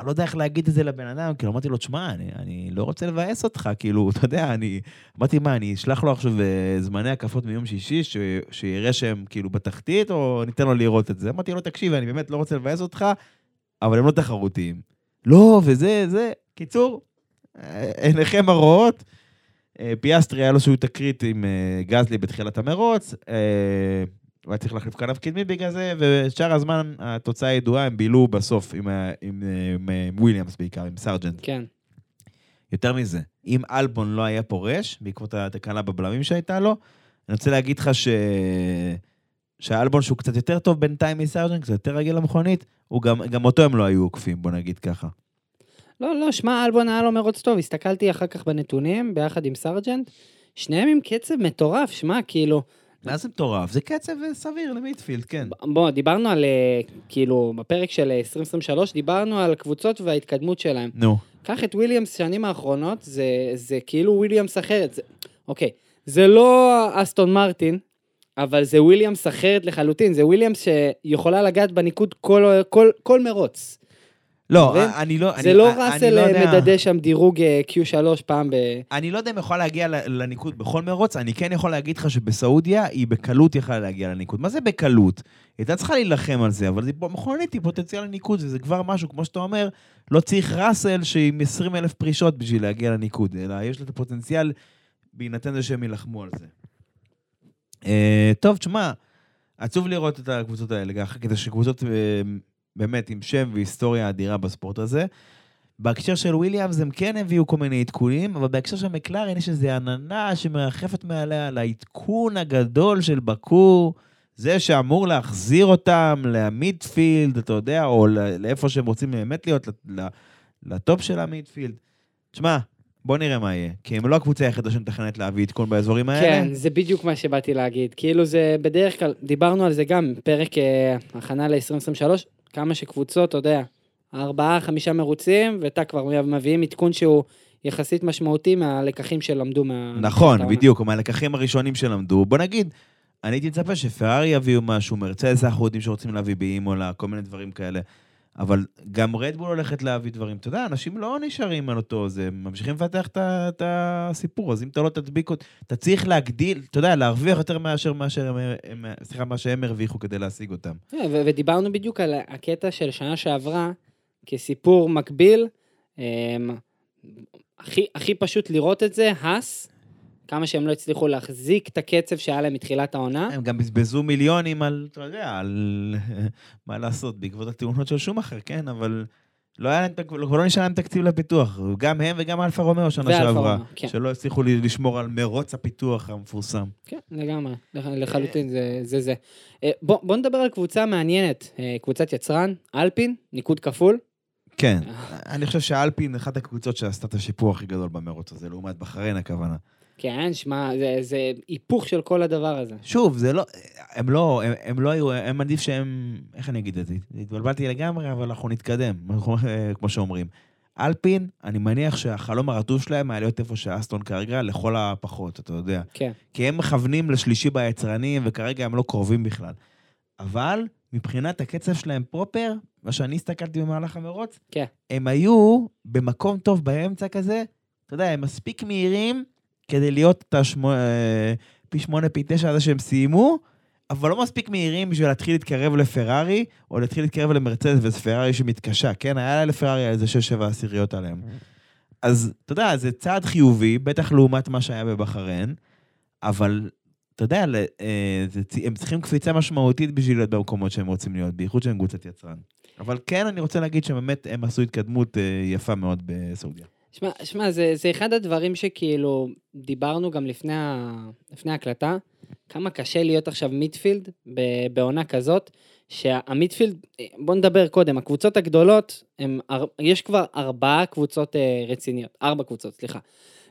Speaker 3: אני לא יודע איך להגיד את זה לבן אדם, כאילו אמרתי לו, תשמע, אני, אני לא רוצה לבאס אותך, כאילו, אתה יודע, אני... אמרתי, מה, אני אשלח לו עכשיו אה, זמני הקפות מיום שישי, ש, שיראה שהם כאילו בתחתית, או ניתן לו לראות את זה? אמרתי לו, תקשיב, אני באמת לא רוצה לבאס אותך, אבל הם לא תחרותיים. לא, וזה, זה. קיצור, אה, עיניכם הרואות. אה, פיאסטרי היה לו איזושהי תקרית עם גזלי בתחילת המרוץ, הוא היה צריך להחליף כנף קדמי בגלל זה, ושאר הזמן התוצאה הידועה, הם בילו בסוף עם, עם, עם, עם וויליאמס בעיקר, עם סארג'נט.
Speaker 4: כן.
Speaker 3: יותר מזה, אם אלבון לא היה פורש, בעקבות התקלה בבלמים שהייתה לו, אני רוצה להגיד לך ש... שהאלבון שהוא קצת יותר טוב בינתיים מסארג'נט, קצת יותר רגיל למכונית, גם, גם אותו הם לא היו עוקפים, בוא נגיד ככה.
Speaker 4: לא, לא, שמע, אלבון היה לו מרוץ טוב, הסתכלתי אחר כך בנתונים, ביחד עם סרג'נט, שניהם עם קצב מטורף, שמע, כאילו,
Speaker 3: מה זה מטורף? זה קצב אה, סביר למיטפילד, כן.
Speaker 4: בוא, דיברנו על, אה, כאילו, בפרק של אה, 2023, דיברנו על קבוצות וההתקדמות שלהם.
Speaker 3: נו.
Speaker 4: קח את וויליאמס שנים האחרונות, זה, זה כאילו וויליאמס אחרת. זה, אוקיי, זה לא אסטון מרטין, אבל זה וויליאמס אחרת לחלוטין, זה וויליאמס שיכולה לגעת בניקוד כל, כל, כל מרוץ.
Speaker 3: לא,
Speaker 4: מבין?
Speaker 3: אני לא...
Speaker 4: זה
Speaker 3: אני-
Speaker 4: לא
Speaker 3: אני
Speaker 4: ראסל
Speaker 3: לא
Speaker 4: אה,
Speaker 3: יודע-
Speaker 4: מדדה שם דירוג אה, Q3 פעם ב...
Speaker 3: אני לא יודע אם יכולה להגיע לניקוד בכל מרוץ, אני כן יכול להגיד לך שבסעודיה היא בקלות יכלה להגיע לניקוד. מה זה בקלות? היא הייתה צריכה להילחם על זה, אבל זה מכונית היא פוטנציאל לניקוד, וזה כבר משהו, כמו שאתה אומר, לא צריך ראסל שעם 20 אלף פרישות בשביל להגיע לניקוד, אלא יש לה את הפוטנציאל בהינתן זה שהם יילחמו על זה. אה, טוב, תשמע, עצוב לראות את הקבוצות האלה, ככה, כדי שקבוצות אה, באמת עם שם והיסטוריה אדירה בספורט הזה. בהקשר של וויליאמס הם כן הביאו כל מיני עדכונים, אבל בהקשר של מקלרן יש איזו עננה שמרחפת מעליה על העדכון הגדול של בקו, זה שאמור להחזיר אותם למידפילד, אתה יודע, או לאיפה שהם רוצים באמת להיות, לטופ של המידפילד. תשמע, בוא נראה מה יהיה. כי הם לא הקבוצה היחידה שמתכננת להביא עדכון באזורים האלה.
Speaker 4: כן, זה בדיוק מה שבאתי להגיד. כאילו זה בדרך כלל, דיברנו על זה גם, פרק אה, הכנה ל-2023, כמה שקבוצות, אתה יודע, ארבעה, חמישה מרוצים, ואתה כבר מביאים עדכון שהוא יחסית משמעותי מהלקחים שלמדו מה...
Speaker 3: נכון. בדיוק, מהלקחים הראשונים שלמדו. בוא נגיד, אני הייתי מצפה שפרארי יביאו משהו, מרצדס אנחנו יודעים שרוצים להביא באימולה, כל מיני דברים כאלה. אבל גם רדבול הולכת להביא דברים. אתה יודע, אנשים לא נשארים על אותו זה, ממשיכים לפתח את הסיפור, אז אם אתה לא תדביק אותו, אתה צריך להגדיל, אתה יודע, להרוויח יותר מאשר הם, סליחה, מה שהם הרוויחו כדי להשיג אותם.
Speaker 4: ו- ודיברנו בדיוק על הקטע של שנה שעברה, כסיפור מקביל, אמ, הכי פשוט לראות את זה, האס, כמה שהם לא הצליחו להחזיק את הקצב שהיה להם מתחילת העונה.
Speaker 3: הם גם בזבזו מיליונים על, אתה יודע, על מה לעשות, בעקבות התאונות של שומאחר, כן, אבל לא היה להם, תק- לא נשאר להם תקציב לפיתוח. גם הם וגם אלפה רומאו שנה שעברה,
Speaker 4: כן.
Speaker 3: שלא הצליחו לשמור על מרוץ הפיתוח המפורסם.
Speaker 4: כן, לגמרי, לח- לחלוטין זה זה. זה. אה, בוא, בוא נדבר על קבוצה מעניינת, אה, קבוצת יצרן, אלפין, ניקוד כפול.
Speaker 3: כן, אני חושב שאלפין אחת הקבוצות שעשתה את השיפור הכי גדול במרוץ הזה, לעומת בחריין הכוונה.
Speaker 4: כן, שמע, זה, זה היפוך של כל הדבר הזה.
Speaker 3: שוב, זה לא, הם לא, הם, הם לא היו, הם עדיף שהם, איך אני אגיד את זה? התבלבלתי לגמרי, אבל אנחנו נתקדם, כמו שאומרים. אלפין, אני מניח שהחלום הרטוב שלהם היה להיות איפה שאסטון כרגע, לכל הפחות, אתה יודע.
Speaker 4: כן.
Speaker 3: כי הם מכוונים לשלישי ביצרנים, וכרגע הם לא קרובים בכלל. אבל מבחינת הקצב שלהם פרופר, מה שאני הסתכלתי במהלך המרוץ,
Speaker 4: כן.
Speaker 3: הם היו במקום טוב באמצע כזה, אתה יודע, הם מספיק מהירים כדי להיות את השמו... אה, פי שמונה, פי תשע הזה שהם סיימו, אבל לא מספיק מהירים בשביל להתחיל להתקרב לפרארי, או להתחיל להתקרב למרצדס, וזה פרארי שמתקשה, כן? היה לפרארי איזה שש-שבע עשיריות עליהם. אז אתה יודע, זה צעד חיובי, בטח לעומת מה שהיה בבחריין, אבל אתה יודע, אה, הם צריכים קפיצה משמעותית בשביל להיות במקומות שהם רוצים להיות, בייחוד שהם קבוצת יצרן. אבל כן, אני רוצה להגיד שבאמת הם עשו התקדמות אה, יפה מאוד בסעודיה.
Speaker 4: שמע, שמע, זה, זה אחד הדברים שכאילו דיברנו גם לפני, ה, לפני ההקלטה, כמה קשה להיות עכשיו מיטפילד ב- בעונה כזאת, שהמיטפילד, בוא נדבר קודם, הקבוצות הגדולות, הם, יש כבר ארבעה קבוצות אה, רציניות, ארבע קבוצות, סליחה.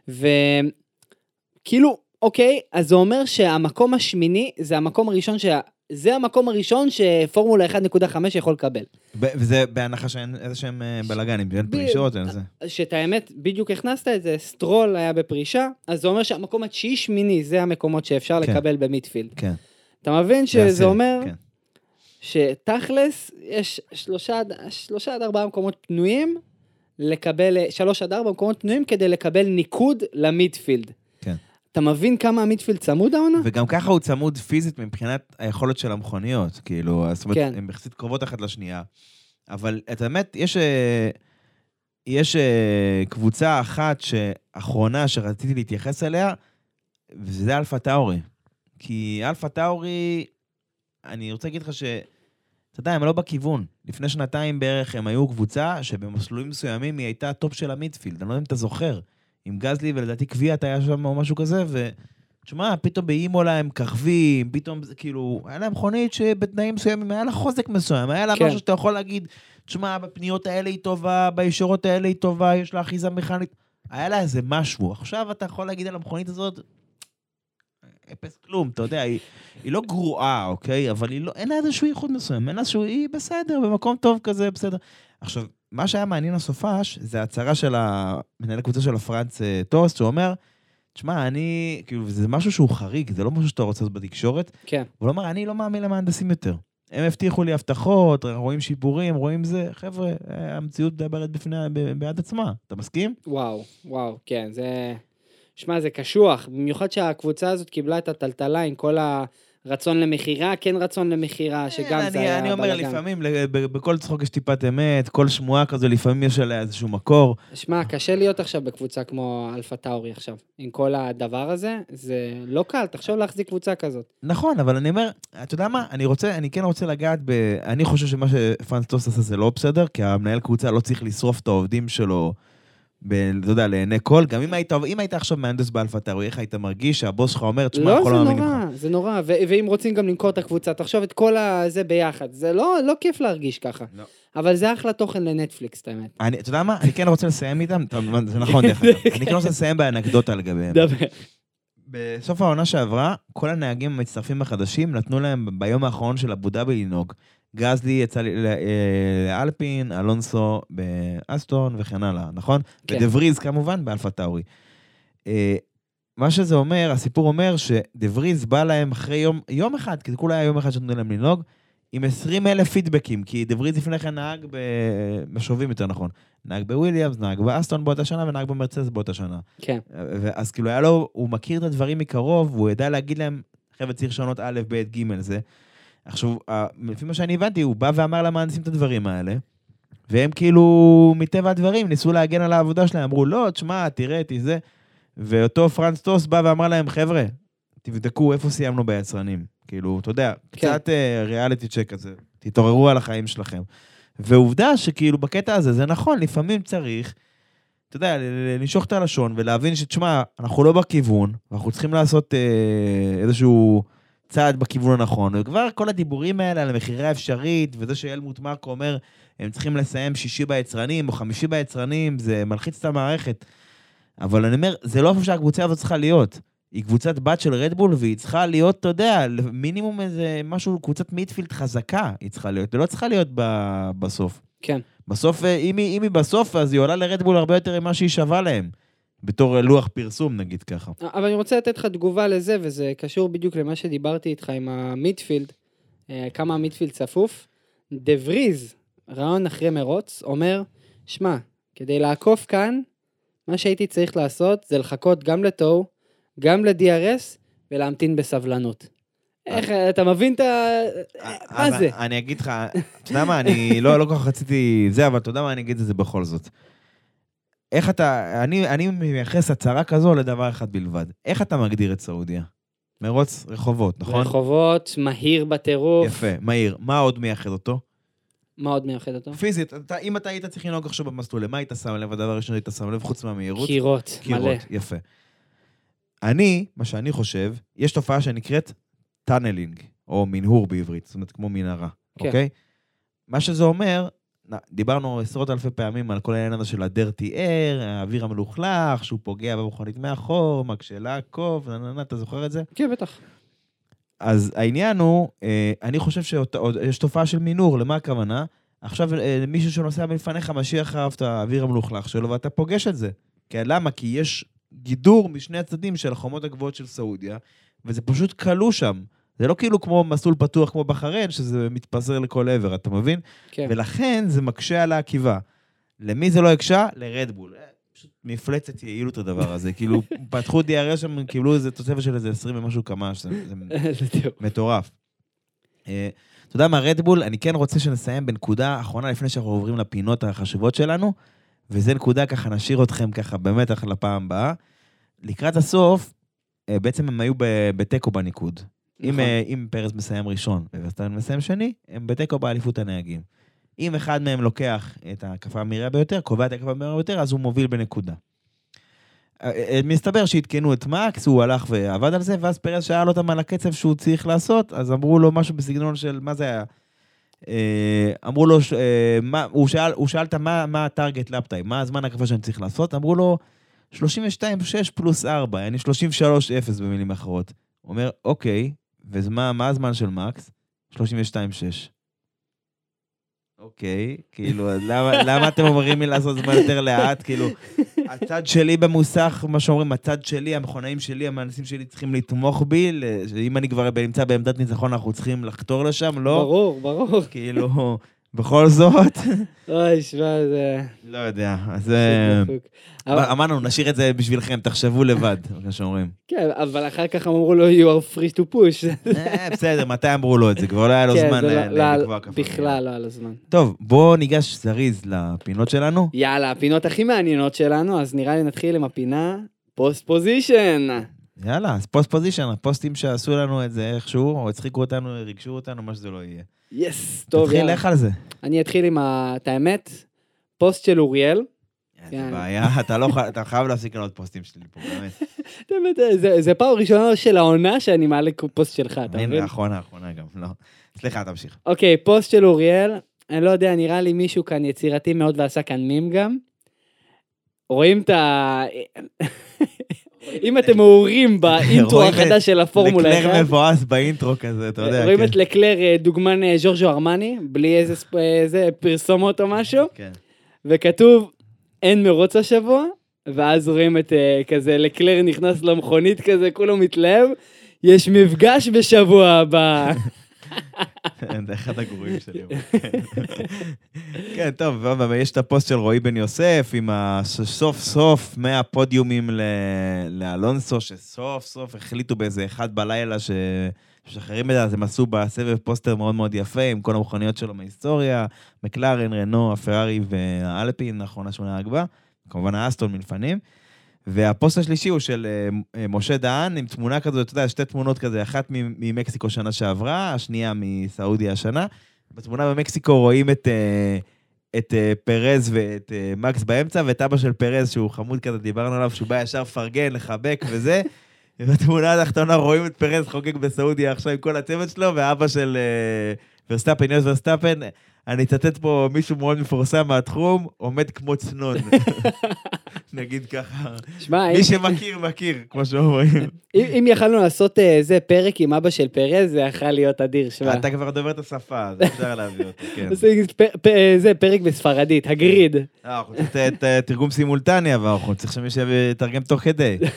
Speaker 4: וכאילו, אוקיי, אז זה אומר שהמקום השמיני זה המקום הראשון שה... זה המקום הראשון שפורמולה 1.5 יכול לקבל.
Speaker 3: וזה בהנחה שאין איזה שהם אה, בלאגנים, אין פרישות, אין זה.
Speaker 4: שאת האמת, בדיוק הכנסת את זה, סטרול היה בפרישה, אז זה אומר שהמקום התשיעי שמיני זה המקומות שאפשר
Speaker 3: כן.
Speaker 4: לקבל ב midfield.
Speaker 3: כן.
Speaker 4: אתה מבין
Speaker 3: זה
Speaker 4: שזה אומר
Speaker 3: כן.
Speaker 4: שתכלס יש שלושה, שלושה עד ארבעה מקומות פנויים לקבל, שלוש עד ארבע מקומות פנויים כדי לקבל ניקוד ל
Speaker 3: midfield.
Speaker 4: אתה מבין כמה ה midfield צמוד העונה?
Speaker 3: וגם ככה הוא צמוד פיזית מבחינת היכולת של המכוניות, כאילו, זאת אומרת,
Speaker 4: כן.
Speaker 3: הן יחסית קרובות אחת לשנייה. אבל את האמת, יש, אה, יש אה, קבוצה אחת שאחרונה שרציתי להתייחס אליה, וזה אלפה טאורי. כי אלפה טאורי, אני רוצה להגיד לך ש... אתה יודע, הם לא בכיוון. לפני שנתיים בערך הם היו קבוצה שבמסלולים מסוימים היא הייתה ה top של ה midfield, אני לא יודע אם אתה זוכר. עם גזלי ולדעתי קוויאט היה שם או משהו כזה, ו... תשמע, פתאום באימולה הם כרכבים, פתאום זה כאילו, היה להם מכונית שבתנאים מסוימים היה לה חוזק מסוים, היה לה
Speaker 4: כן.
Speaker 3: משהו שאתה יכול להגיד, תשמע, בפניות האלה היא טובה, בישורות האלה היא טובה, יש לה אחיזה מכנית, היה לה איזה משהו. עכשיו אתה יכול להגיד על המכונית הזאת, אפס כלום, אתה יודע, היא, היא לא גרועה, אוקיי? אבל לא, אין לה איזשהו ייחוד מסוים, אין לה איזשהו, היא בסדר, במקום טוב כזה, בסדר. עכשיו, מה שהיה מעניין הסופש, זה ההצהרה של המנהל הקבוצה של הפרנץ אה, טוסט, שהוא אומר, תשמע, אני, כאילו, זה משהו שהוא חריג, זה לא משהו שאתה רוצה לעשות בתקשורת.
Speaker 4: כן.
Speaker 3: הוא אומר, אני לא מאמין למהנדסים יותר. הם הבטיחו לי הבטחות, רואים שיפורים, רואים זה, חבר'ה, אה, המציאות מדברת בפני, בעד עצמה. אתה מסכים?
Speaker 4: וואו, וואו, כן, זה... שמע, זה קשוח, במיוחד שהקבוצה הזאת קיבלה את הטלטלה עם כל הרצון למכירה, כן רצון למכירה, שגם
Speaker 3: כן,
Speaker 4: זה
Speaker 3: אני,
Speaker 4: היה
Speaker 3: אני אומר,
Speaker 4: בלאגן.
Speaker 3: לפעמים, בכל צחוק יש טיפת אמת, כל שמועה כזו, לפעמים יש עליה איזשהו מקור.
Speaker 4: שמע, קשה להיות עכשיו בקבוצה כמו אלפה טאורי עכשיו. עם כל הדבר הזה, זה לא קל, תחשוב להחזיק קבוצה כזאת.
Speaker 3: נכון, אבל אני אומר, אתה יודע מה, אני רוצה, אני כן רוצה לגעת ב... אני חושב שמה שפרנס טוס עשה זה לא בסדר, כי המנהל קבוצה לא צריך לשרוף את העובדים שלו ב- אתה יודע, לעיני כל, גם אם היית, אם היית עכשיו מהנדס באלפא טאווי, איך היית מרגיש שהבוס שלך אומר, תשמע,
Speaker 4: לא,
Speaker 3: אנחנו
Speaker 4: זה
Speaker 3: לא מאמינים לך.
Speaker 4: נורא, זה נורא, ו- ואם רוצים גם למכור את הקבוצה, תחשוב את כל הזה ביחד, זה לא, לא כיף להרגיש ככה.
Speaker 3: לא.
Speaker 4: אבל זה אחלה תוכן לנטפליקס, את האמת.
Speaker 3: אני, אתה יודע מה? אני כן רוצה לסיים איתם, זה נכון דרך אגב. אני כן רוצה לסיים באנקדוטה לגביהם.
Speaker 4: דבר.
Speaker 3: בסוף העונה שעברה, כל הנהגים המצטרפים החדשים נתנו להם ביום האחרון של אבו דאבי לנהוג. גזלי יצא לי- ל- אה, לאלפין, אלונסו באסטון וכן הלאה, נכון?
Speaker 4: כן.
Speaker 3: ודה פריס כמובן באלפה טאורי. אה, מה שזה אומר, הסיפור אומר שדה פריס בא להם אחרי יום, יום אחד, כי זה כולה היה יום אחד שנתנו להם לנהוג, עם 20 אלף פידבקים, כי דה פריס לפני כן נהג במשובים יותר נכון. נהג בוויליאמס, נהג באסטון באותה שנה ונהג במרצז באותה שנה.
Speaker 4: כן,
Speaker 3: אז כאילו היה לו, הוא מכיר את הדברים מקרוב, והוא ידע להגיד להם, חבר'ה, צריך לשנות א', ב', ג', זה. עכשיו, לפי מה שאני הבנתי, הוא בא ואמר למהנדסים את הדברים האלה, והם כאילו, מטבע הדברים, ניסו להגן על העבודה שלהם, אמרו, לא, תשמע, תראה, תזה. ואותו פרנס טוס בא ואמר להם, חבר'ה, תבדקו איפה סיימנו ביצרנים. כאילו, אתה יודע,
Speaker 4: כן.
Speaker 3: קצת ריאליטי צ'ק כזה, תתעוררו על החיים שלכם. ועובדה שכאילו בקטע הזה זה נכון, לפעמים צריך, אתה יודע, לנשוך את הלשון ולהבין שתשמע, אנחנו לא בכיוון, ואנחנו צריכים לעשות אה, איזשהו צעד בכיוון הנכון. וכבר כל הדיבורים האלה על המכירה האפשרית, וזה שאלמוט מרקו אומר, הם צריכים לסיים שישי ביצרנים או חמישי ביצרנים, זה מלחיץ את המערכת. אבל אני אומר, זה לא איפה שהקבוצה הזאת צריכה להיות. היא קבוצת בת של רדבול, והיא צריכה להיות, אתה יודע, מינימום איזה משהו, קבוצת מיטפילד חזקה היא צריכה להיות, ולא צריכה להיות ב- בסוף.
Speaker 4: כן.
Speaker 3: בסוף, אה, אם היא, אם היא בסוף, אז היא עולה לרדבול הרבה יותר ממה שהיא שווה להם. בתור אה, לוח פרסום, נגיד ככה.
Speaker 4: אבל אני רוצה לתת לך תגובה לזה, וזה קשור בדיוק למה שדיברתי איתך עם המיטפילד, אה, כמה המיטפילד צפוף. דה וריז, רעיון אחרי מרוץ, אומר, שמע, כדי לעקוף כאן, מה שהייתי צריך לעשות זה לחכות גם לתוהו, גם ל-DRS, ולהמתין בסבלנות. איך, אתה מבין את ה... מה
Speaker 3: אז
Speaker 4: זה?
Speaker 3: אני אגיד לך, אתה יודע מה, אני לא, לא כל כך רציתי זה, אבל אתה יודע מה, אני אגיד את זה בכל זאת. איך אתה, אני, אני מייחס הצהרה כזו לדבר אחד בלבד. איך אתה מגדיר את סעודיה? מרוץ רחובות, נכון?
Speaker 4: רחובות, מהיר בטירוף.
Speaker 3: יפה, מהיר. מה עוד מייחד אותו?
Speaker 4: מה עוד מייחד אותו?
Speaker 3: פיזית, אתה, אם אתה היית צריך לנהוג עכשיו במסלול, למה היית שם לב? הדבר הראשון שהיית שם לב, חוץ מהמהירות?
Speaker 4: קירות, מלא.
Speaker 3: קירות, יפה. אני, מה שאני חושב, יש תופעה שנקראת tunneling, או מנהור בעברית, זאת אומרת, כמו מנהרה,
Speaker 4: כן.
Speaker 3: אוקיי? מה שזה אומר, דיברנו עשרות אלפי פעמים על כל העניין הזה של ה-dirty air, האוויר המלוכלך, שהוא פוגע במכונית מאחור, מקשה לעקוף, אתה זוכר את זה?
Speaker 4: כן, בטח.
Speaker 3: אז העניין הוא, אה, אני חושב שיש תופעה של מנהור, למה הכוונה? עכשיו אה, מישהו שנוסע מלפניך משאיר אחריו את האוויר המלוכלך שלו, ואתה פוגש את זה. כן, למה? כי יש גידור משני הצדדים של החומות הגבוהות של סעודיה, וזה פשוט כלוא שם. זה לא כאילו כמו מסלול פתוח כמו בחריין, שזה מתפזר לכל עבר, אתה מבין?
Speaker 4: כן.
Speaker 3: ולכן זה מקשה על העקיבה. למי זה לא הקשה? לרדבול. אה, פשוט מפלצת יעילות הדבר הזה. כאילו, פתחו DRS שם, קיבלו איזה תוספת של איזה 20 ומשהו קמ"ש. זה- זה. מטורף. אה, אתה יודע מה, רדבול, אני כן רוצה שנסיים בנקודה אחרונה לפני שאנחנו עוברים לפינות החשובות שלנו, וזה נקודה ככה, נשאיר אתכם ככה במתח לפעם הבאה. לקראת הסוף, אה, בעצם הם היו בתיקו בניקוד. אם,
Speaker 4: נכון.
Speaker 3: אה, אם פרס מסיים ראשון וסטן מסיים שני, הם בתיקו באליפות הנהגים. אם אחד מהם לוקח את ההקפה המהירה ביותר, קובע את ההקפה המהירה ביותר, אז הוא מוביל בנקודה. אה, אה, מסתבר שעדכנו את מקס, הוא הלך ועבד על זה, ואז פרס שאל אותם על הקצב שהוא צריך לעשות, אז אמרו לו משהו בסגנון של, מה זה היה? אמרו לו, ש- מה, הוא שאל, הוא שאל מה, מה הטארגט לפטיים, מה הזמן הקפה שאני צריך לעשות, אמרו לו, 32.6 פלוס 4, יעני 33.0 במילים אחרות. הוא אומר, אוקיי, ומה מה הזמן של מקס? 32.6. אוקיי, כאילו, למה, למה אתם אומרים לי לעשות זמן יותר לאט? כאילו, הצד שלי במוסך, מה שאומרים, הצד שלי, המכונאים שלי, המהנדסים שלי צריכים לתמוך בי, שאם אני כבר נמצא בעמדת ניצחון, אנחנו צריכים לחתור לשם, לא?
Speaker 4: ברור, ברור.
Speaker 3: כאילו, בכל זאת,
Speaker 4: אוי, שמע, זה...
Speaker 3: לא יודע, אז אה, אמרנו, נשאיר את זה בשבילכם, תחשבו לבד, מה שאומרים.
Speaker 4: כן, אבל אחר כך אמרו לו, you are free to push.
Speaker 3: אה, בסדר, מתי אמרו לו את זה? כבר לא היה לו
Speaker 4: כן,
Speaker 3: זמן
Speaker 4: לא-
Speaker 3: ל-
Speaker 4: לא-
Speaker 3: לקבוע כפה.
Speaker 4: בכלל לא היה לו זמן.
Speaker 3: טוב, בואו ניגש זריז לפינות שלנו.
Speaker 4: יאללה, הפינות הכי מעניינות שלנו, אז נראה לי נתחיל עם הפינה פוסט פוזיישן.
Speaker 3: יאללה, אז post position, הפוסטים שעשו לנו את זה איכשהו, או הצחיקו אותנו, ריגשו אותנו, מה שזה לא יהיה.
Speaker 4: yes, טוב,
Speaker 3: תתחיל,
Speaker 4: יאללה.
Speaker 3: לך על זה.
Speaker 4: אני אתחיל עם ה- את האמת, פוסט של אוריאל, כן.
Speaker 3: בעיה, אתה לא חי- אתה חייב להפסיק לעלות פוסטים שלי פה, באמת.
Speaker 4: באמת, זה- פעם ראשונה של העונה שאני מעלה פוסט שלך, אתה מבין?
Speaker 3: האחרונה, האחרונה גם, לא. סליחה, תמשיך.
Speaker 4: אוקיי, פוסט של אוריאל, אני לא יודע, נראה לי מישהו כאן יצירתי מאוד ועשה כאן מים גם. רואים את ה... אם אתם מעורים באינטרו החדש של הפורמולה
Speaker 3: לקלר
Speaker 4: 1,
Speaker 3: מבואס באינטרו כזה, אתה יודע.
Speaker 4: רואים
Speaker 3: כן.
Speaker 4: את לקלר אה, דוגמן אה, ז'ורג'ו ארמני, בלי איזה אה, פרסומות או משהו,
Speaker 3: כן.
Speaker 4: וכתוב אין מרוץ השבוע, ואז רואים את כזה לקלר נכנס למכונית כזה, כולו מתלהב, יש מפגש בשבוע הבא.
Speaker 3: זה אחד הגרועים שלי. כן. כן, טוב, יש את הפוסט של רועי בן יוסף, עם ה- שסוף סוף 100 פודיומים לאלונסו, שסוף סוף החליטו באיזה אחד בלילה ש... משחררים את זה, אז הם עשו בסבב פוסטר מאוד מאוד יפה, עם כל המכוניות שלו מההיסטוריה, מקלרן, רנו, הפרארי והאלפין, האחרונה שהוא נהג כמובן האסטון מלפנים. והפוסט השלישי הוא של אה, אה, משה דהן, עם תמונה כזאת, אתה יודע, שתי תמונות כזה, אחת ממקסיקו שנה שעברה, השנייה מסעודיה השנה. בתמונה במקסיקו רואים את, אה, את פרז ואת מקס באמצע, ואת אבא של פרז, שהוא חמוד כזה, דיברנו עליו, שהוא בא ישר לפרגן, לחבק וזה. ובתמונה התחתונה רואים את פרז חוגג בסעודיה עכשיו עם כל הצוות שלו, ואבא של ורסטאפן, יוס ורסטאפן, אני אצטט פה מישהו מאוד מפורסם מהתחום, עומד כמו צנון. נגיד ככה.
Speaker 4: שמע, אם-
Speaker 3: מי שמכיר, מכיר, כמו שאומרים.
Speaker 4: אם אם יכלנו לעשות אה, איזה פרק עם אבא של פרז, זה יכול להיות אדיר, שמע.
Speaker 3: אתה כבר דובר את השפה, אז אפשר להביא אותו, כן.
Speaker 4: זה אה, זה פרק בספרדית, הגריד.
Speaker 3: אה, אנחנו צריכים אה, תרגום סימולטני, אבל אנחנו צריכים שמישהו יתרגם תוך כדי.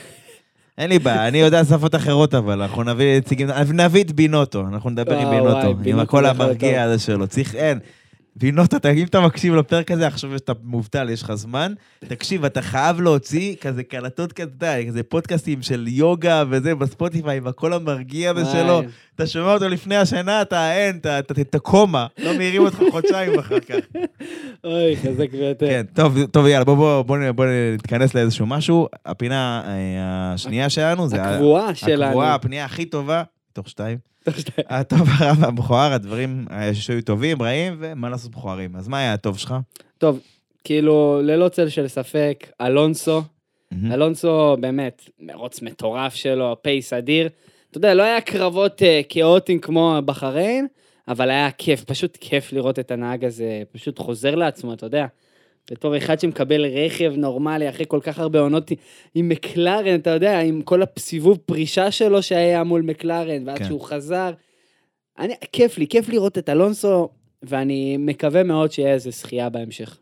Speaker 3: אין לי בעיה, אני יודע שפות אחרות, אבל אנחנו נביא נציגים, נביא את בינוטו, אנחנו נדבר עם
Speaker 4: וואי,
Speaker 3: בינוטו, עם הקול המרגיע הזה שלו. צריך, אין. בינוטו, אתה- אם אתה מקשיב לפרק הזה, עכשיו שאתה מובטל, יש לך זמן, תקשיב, אתה חייב להוציא כזה קלטות כזה, אתה כזה פודקאסטים של יוגה וזה בספוטיפיי, עם הקול המרגיע הזה. שלו. אתה שומע אותו לפני השינה, אתה אין, אתה- אתה אתה קומה, לא מעירים אותך חודשיים אחר כך.
Speaker 4: אוי, חזק ביותר.
Speaker 3: כן, טוב, טוב, יאללה, בוא, בוא, בוא, בוא נתכנס לאיזשהו משהו. הפינה אה, השנייה שלנו זה...
Speaker 4: הקבועה שלנו.
Speaker 3: הקבועה, הפנייה הכי טובה, מתוך שתיים.
Speaker 4: טוב, שאתה-
Speaker 3: הטוב, הרע והמכוער, הדברים שהיו טובים, רעים, ומה לעשות מכוערים. אז מה היה הטוב שלך?
Speaker 4: טוב, כאילו, ללא צל של ספק, אלונסו. אלונסו באמת, מרוץ מטורף שלו, פייס אדיר. אתה יודע, לא היה קרבות אה, כאוטיים כמו בחריין, אבל היה כיף, פשוט כיף לראות את הנהג הזה, פשוט חוזר לעצמו, אתה יודע. בתור אחד שמקבל רכב נורמלי אחרי כל כך הרבה עונות עם מקלרן, אתה יודע, עם כל הסיבוב פרישה שלו שהיה מול מקלרן, ואז
Speaker 3: כן.
Speaker 4: שהוא חזר. אני, כיף לי, כיף לראות את אלונסו, ואני מקווה מאוד שיהיה איזה זכייה בהמשך.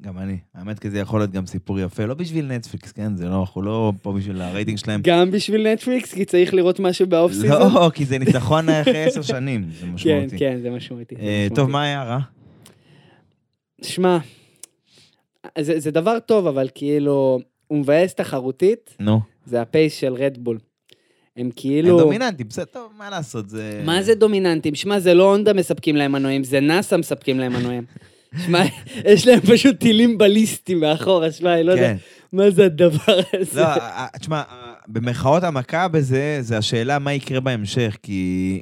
Speaker 3: גם אני. האמת, כי זה יכול להיות גם סיפור יפה, לא בשביל נטפליקס, כן? זה לא, אנחנו לא פה בשביל הרייטינג שלהם.
Speaker 4: גם בשביל נטפליקס, כי צריך לראות משהו באוף סיזון.
Speaker 3: לא, כי זה ניצחון אחרי עשר שנים, זה
Speaker 4: כן,
Speaker 3: משמעותי.
Speaker 4: כן, זה משמעותי. זה
Speaker 3: אה,
Speaker 4: משמעותי.
Speaker 3: טוב, מה היה רע?
Speaker 4: שמע, זה, זה דבר טוב, אבל כאילו, הוא מבאס תחרותית,
Speaker 3: נו.
Speaker 4: זה הפייס של רדבול. הם
Speaker 3: הם
Speaker 4: כאילו...
Speaker 3: דומיננטים, בסדר, טוב, מה לעשות, זה...
Speaker 4: מה זה דומיננטים? שמע, זה לא הונדה מספקים להם מנועים, זה נאסא מספקים להם מנועים. שמע, יש להם פשוט טילים בליסטיים מאחורה, שמע, אני לא יודע
Speaker 3: כן.
Speaker 4: מה זה הדבר הזה.
Speaker 3: לא, תשמע, במרכאות המכה בזה, זה השאלה מה יקרה בהמשך, כי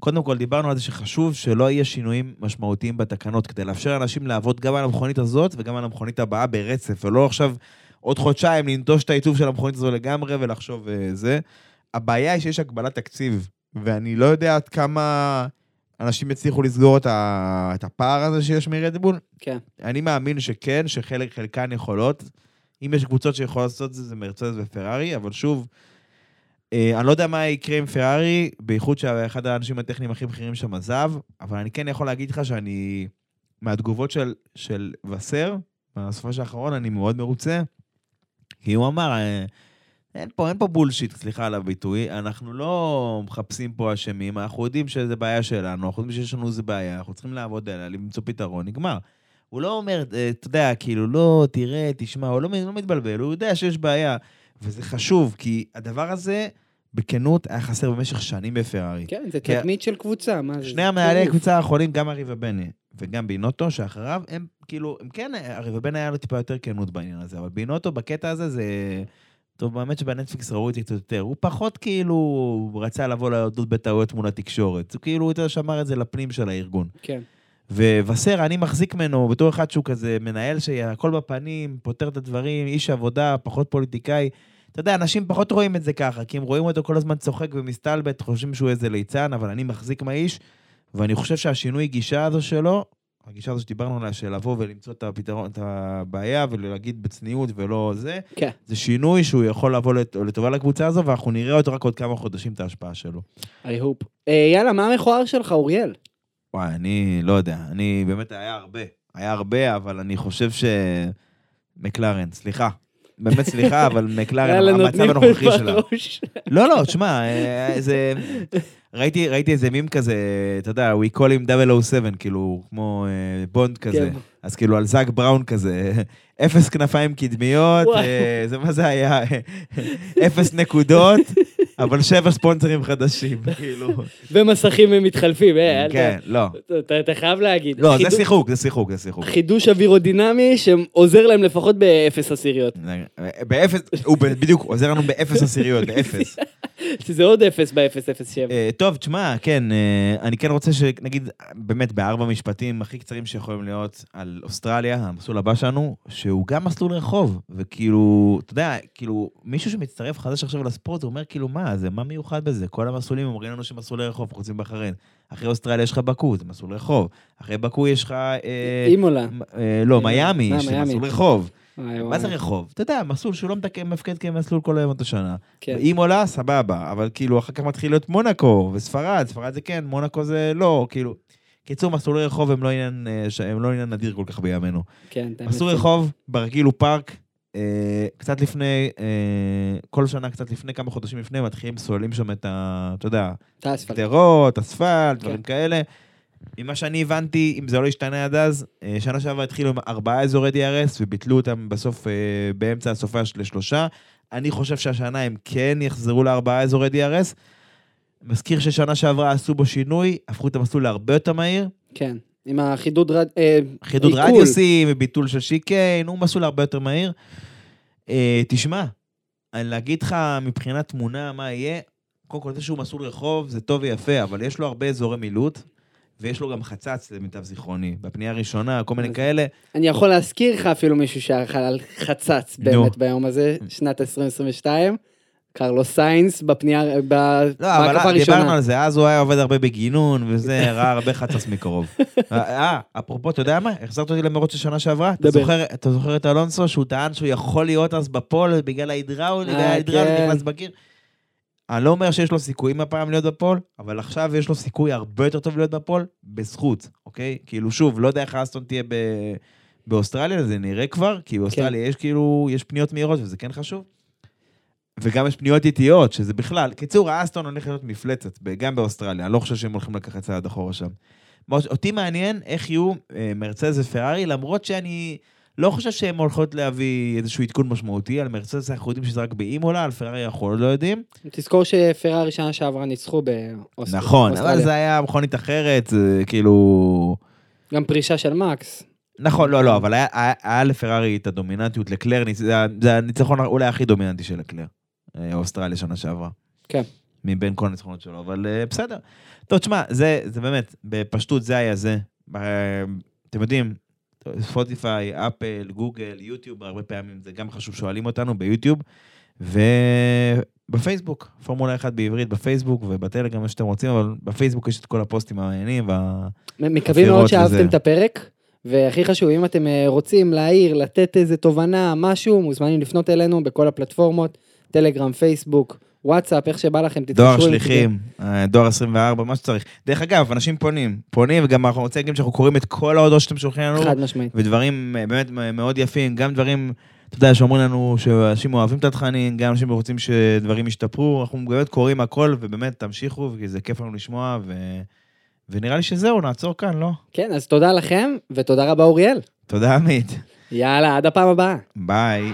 Speaker 3: קודם כל דיברנו על זה שחשוב שלא יהיה שינויים משמעותיים בתקנות, כדי לאפשר לאנשים לעבוד גם על המכונית הזאת וגם על המכונית הבאה ברצף, ולא עכשיו עוד חודשיים לנטוש את העיצוב של המכונית הזו לגמרי ולחשוב אה, זה. הבעיה היא שיש הגבלת תקציב, ואני לא יודע עד כמה אנשים יצליחו לסגור את, ה... את הפער הזה שיש מרדבול.
Speaker 4: כן.
Speaker 3: אני מאמין שכן, שחלק, חלקן יכולות. אם יש קבוצות שיכולות לעשות את זה, זה מרצדס ופרארי, אבל שוב, אני לא יודע מה יקרה עם פרארי, בייחוד שאחד האנשים הטכניים הכי בכירים שם עזב, אבל אני כן יכול להגיד לך שאני, מהתגובות של, של וסר, של האחרון, אני מאוד מרוצה, כי הוא אמר, אה, אין פה, אין פה בולשיט, סליחה על הביטוי, אנחנו לא מחפשים פה אשמים, אנחנו יודעים שזה בעיה שלנו, אנחנו יודעים שיש לנו איזה בעיה, אנחנו צריכים לעבוד עליה, למצוא פתרון, נגמר. הוא לא אומר, אה, אתה יודע, כאילו, לא, תראה, תשמע, הוא לא, לא מתבלבל, הוא יודע שיש בעיה. וזה חשוב, כי הדבר הזה, בכנות, היה חסר במשך שנים בפרארי.
Speaker 4: כן, זה
Speaker 3: כי-
Speaker 4: תדמית של קבוצה, מה זה?
Speaker 3: שני המנהלי. הקבוצה האחרונים, גם ארי ובני וגם בינוטו, שאחריו, הם כאילו, הם כן, ארי ובני היה לו טיפה יותר כנות בעניין הזה, אבל בינוטו בקטע הזה זה... טוב, באמת שבנטפליקס ראו את זה קצת יותר. הוא פחות כאילו רצה לבוא להודות בטעויות מול התקשורת. הוא כאילו, יותר שמר את זה לפנים של הארגון.
Speaker 4: כן.
Speaker 3: ווסר, אני מחזיק ממנו בתור אחד שהוא כזה מנהל שהכל בפנים, פותר את הדברים, איש עבודה, פחות פוליטיקאי. אתה יודע, אנשים פחות רואים את זה ככה, כי הם רואים אותו כל הזמן צוחק ומסתלבט, חושבים שהוא איזה ליצן, אבל אני מחזיק מהאיש, ואני חושב שהשינוי גישה הזו שלו, הגישה הזו שדיברנו עליה, של לבוא ולמצוא את הפתרון, את הבעיה, ולהגיד בצניעות ולא זה,
Speaker 4: כן.
Speaker 3: זה שינוי שהוא יכול לבוא לט- לטובה לקבוצה הזו, ואנחנו נראה אותו רק עוד כמה חודשים, את ההשפעה שלו.
Speaker 4: I hope. אה, יאללה, מה המכוער שלך, אוריאל?
Speaker 3: וואי, אני לא יודע, אני באמת, היה הרבה. היה הרבה, אבל אני חושב ש... מקלרן, סליחה. באמת סליחה, אבל מקלרן, המצב הנוכחי שלה. לא, לא, תשמע, אה, זה... ראיתי, ראיתי איזה מים כזה, אתה יודע, we call him 007, כאילו, כמו אה, בונד כזה.
Speaker 4: כן.
Speaker 3: אז כאילו על זאק בראון כזה, אפס כנפיים קדמיות. אה, זה מה זה היה, אפס נקודות, אבל שבע ספונסרים חדשים, כאילו.
Speaker 4: ומסכים הם מתחלפים, אה, אל ת-
Speaker 3: כן, לא.
Speaker 4: אתה- אתה חייב להגיד.
Speaker 3: לא, זה
Speaker 4: חידוש-
Speaker 3: שיחוק, זה שיחוק, זה שיחוק.
Speaker 4: חידוש אווירודינמי שעוזר להם לפחות באפס עשיריות.
Speaker 3: באפס, הוא בדיוק עוזר לנו באפס עשיריות, באפס.
Speaker 4: שזה עוד אפס באפס אפס שבע.
Speaker 3: אה, טוב, תשמע, כן, אה, אני כן רוצה שנגיד, באמת, בארבע משפטים הכי קצרים שיכולים להיות על אוסטרליה, המסלול הבא שלנו, שהוא גם מסלול רחוב, וכאילו, אתה יודע, כאילו, מישהו שמצטרף חדש עכשיו לספורט, הוא אומר, כאילו, מה, זה, מה מיוחד בזה? כל המסלולים אומרים לנו שמסלולי רחוב, חוץ מבחריין. אחרי אוסטרליה יש לך בקו, זה מסלול רחוב. אחרי בקו יש לך... אה,
Speaker 4: אימולה.
Speaker 3: לא, מיאמי, שזה. מסלול רחוב. מה. זה רחוב? אתה יודע, מסלול שהוא לא מפקד כמסלול כל ימות השנה.
Speaker 4: כן.
Speaker 3: אם עולה, סבבה, אבל כאילו אחר כך מתחיל להיות מונאקו וספרד, ספרד זה כן, מונאקו זה לא, כאילו. קיצור, מסלולי רחוב הם לא עניין, אה, הם לא עניין נדיר כל כך בימינו.
Speaker 4: כן, אתה
Speaker 3: מסלול. רחוב, ברגיל הוא פארק, אה, קצת לפני, אה, כל שנה, קצת לפני, כמה חודשים לפני, מתחילים, סוללים שם את ה... אתה יודע,
Speaker 4: את.
Speaker 3: גדרות, אספלט,
Speaker 4: כן.
Speaker 3: דברים כאלה. ממה שאני הבנתי, אם זה לא ישתנה עד אז, אה, שנה שעברה התחילו עם ארבעה אזורי DRS וביטלו אותם בסוף, אה, באמצע הסופש לשלושה. אני חושב שהשנה הם כן יחזרו לארבעה אזורי DRS. מזכיר ששנה שעברה עשו בו שינוי, הפכו את המסלול להרבה יותר מהיר.
Speaker 4: כן. עם החידוד רד... אה,
Speaker 3: חידוד
Speaker 4: עיכול.
Speaker 3: רדיוסים וביטול של שיקיין, הוא מסלול הרבה יותר מהיר. תשמע, אני להגיד לך מבחינת תמונה מה יהיה, קודם כל זה שהוא מסלול רחוב זה טוב ויפה, אבל יש לו הרבה אזורי מילוט, ויש לו גם חצץ למיטב זיכרוני. בפנייה הראשונה, כל מיני כאלה.
Speaker 4: אני יכול להזכיר לך אפילו מישהו שאכל על חצץ. באמת ביום הזה, שנת 2022. קרלוס סיינס בפנייה,
Speaker 3: לא,
Speaker 4: בהקפה
Speaker 3: אבל דיברנו
Speaker 4: הראשונה.
Speaker 3: על זה, אז הוא היה עובד הרבה בגינון, וזה, ראה הרבה חצץ מקרוב. אה, אפרופו, אתה יודע מה? החזרת אותי למרוץ של שנה שעברה. אתה. זוכר- את אלונסו, שהוא טען שהוא יכול להיות אז בפול בגלל ההידראולי,
Speaker 4: אה,
Speaker 3: וההידראולי
Speaker 4: כן.
Speaker 3: נכנס בקיר. אני לא אומר שיש לו סיכויים הפעם להיות בפול, אבל עכשיו יש לו סיכוי הרבה יותר טוב להיות בפול, בזכות, אוקיי? כאילו, שוב, לא יודע איך האסטון תהיה ב- באוסטרליה, זה נראה כבר, כי באוסטרליה יש כאילו, יש פניות מהירות, וזה כן חשוב. וגם יש פניות איטיות, שזה בכלל, קיצור, האסטון הולך להיות מפלצת, גם באוסטרליה, אני לא חושב שהם הולכים לקחת צעד אחורה שם. אותי מעניין איך יהיו אה, מרצדס ופרארי, למרות שאני לא חושב שהן הולכות להביא איזשהו עדכון משמעותי, על מרצדס אנחנו יודעים שזה רק באימולה, על פרארי אנחנו עוד לא יודעים.
Speaker 4: תזכור שפרארי שנה שעברה ניצחו באוסטרליה.
Speaker 3: נכון, אבל זה היה מכונית אחרת, כאילו...
Speaker 4: גם פרישה של מקס.
Speaker 3: נכון, לא, לא, אבל היה, היה, היה לפרארי את הדומיננטיות, לקלר, זה, הניצחון אולי הכי דומיננטי של לקלר, אה, אוסטרליה שנה שעברה.
Speaker 4: כן.
Speaker 3: מבין כל הניצחונות שלו, אבל אה, בסדר. טוב, תשמע, זה, זה באמת, בפשטות זה היה זה. אה, אתם יודעים, ספוטיפיי, אפל, גוגל, יוטיוב, הרבה פעמים זה גם חשוב שואלים אותנו ביוטיוב, ובפייסבוק, פורמולה 1 בעברית בפייסבוק ובטלגרם, מה שאתם רוצים, אבל בפייסבוק יש את כל הפוסטים המעניינים, וה...
Speaker 4: מקווים מאוד שאהבתם
Speaker 3: וזה.
Speaker 4: את הפרק, והכי חשוב, אם אתם אה, רוצים להעיר, לתת איזה תובנה, משהו, מוזמנים לפנות אלינו בכל הפלטפורמות, טלגרם, פייסבוק, וואטסאפ, איך שבא לכם, תתקשרו.
Speaker 3: דואר שליחים, אה, דואר 24, מה שצריך. דרך אגב, אנשים פונים, פונים, וגם אנחנו רוצים להגיד שאנחנו קוראים את כל ההודעות שאתם שולחים לנו,
Speaker 4: חד משמעית.
Speaker 3: ודברים אה, באמת מאוד יפים, גם דברים, אתה יודע, שאומרים לנו שאנשים אוהבים את התכנים, גם אנשים רוצים שדברים ישתפרו, אנחנו באמת קוראים הכל, ובאמת תמשיכו, כי זה כיף לנו לשמוע, ו... ונראה לי שזהו, נעצור כאן, לא?
Speaker 4: כן, אז תודה לכם, ותודה רבה אוריאל.
Speaker 3: תודה עמית,
Speaker 4: יאללה, עד הפעם הבאה.
Speaker 3: ביי.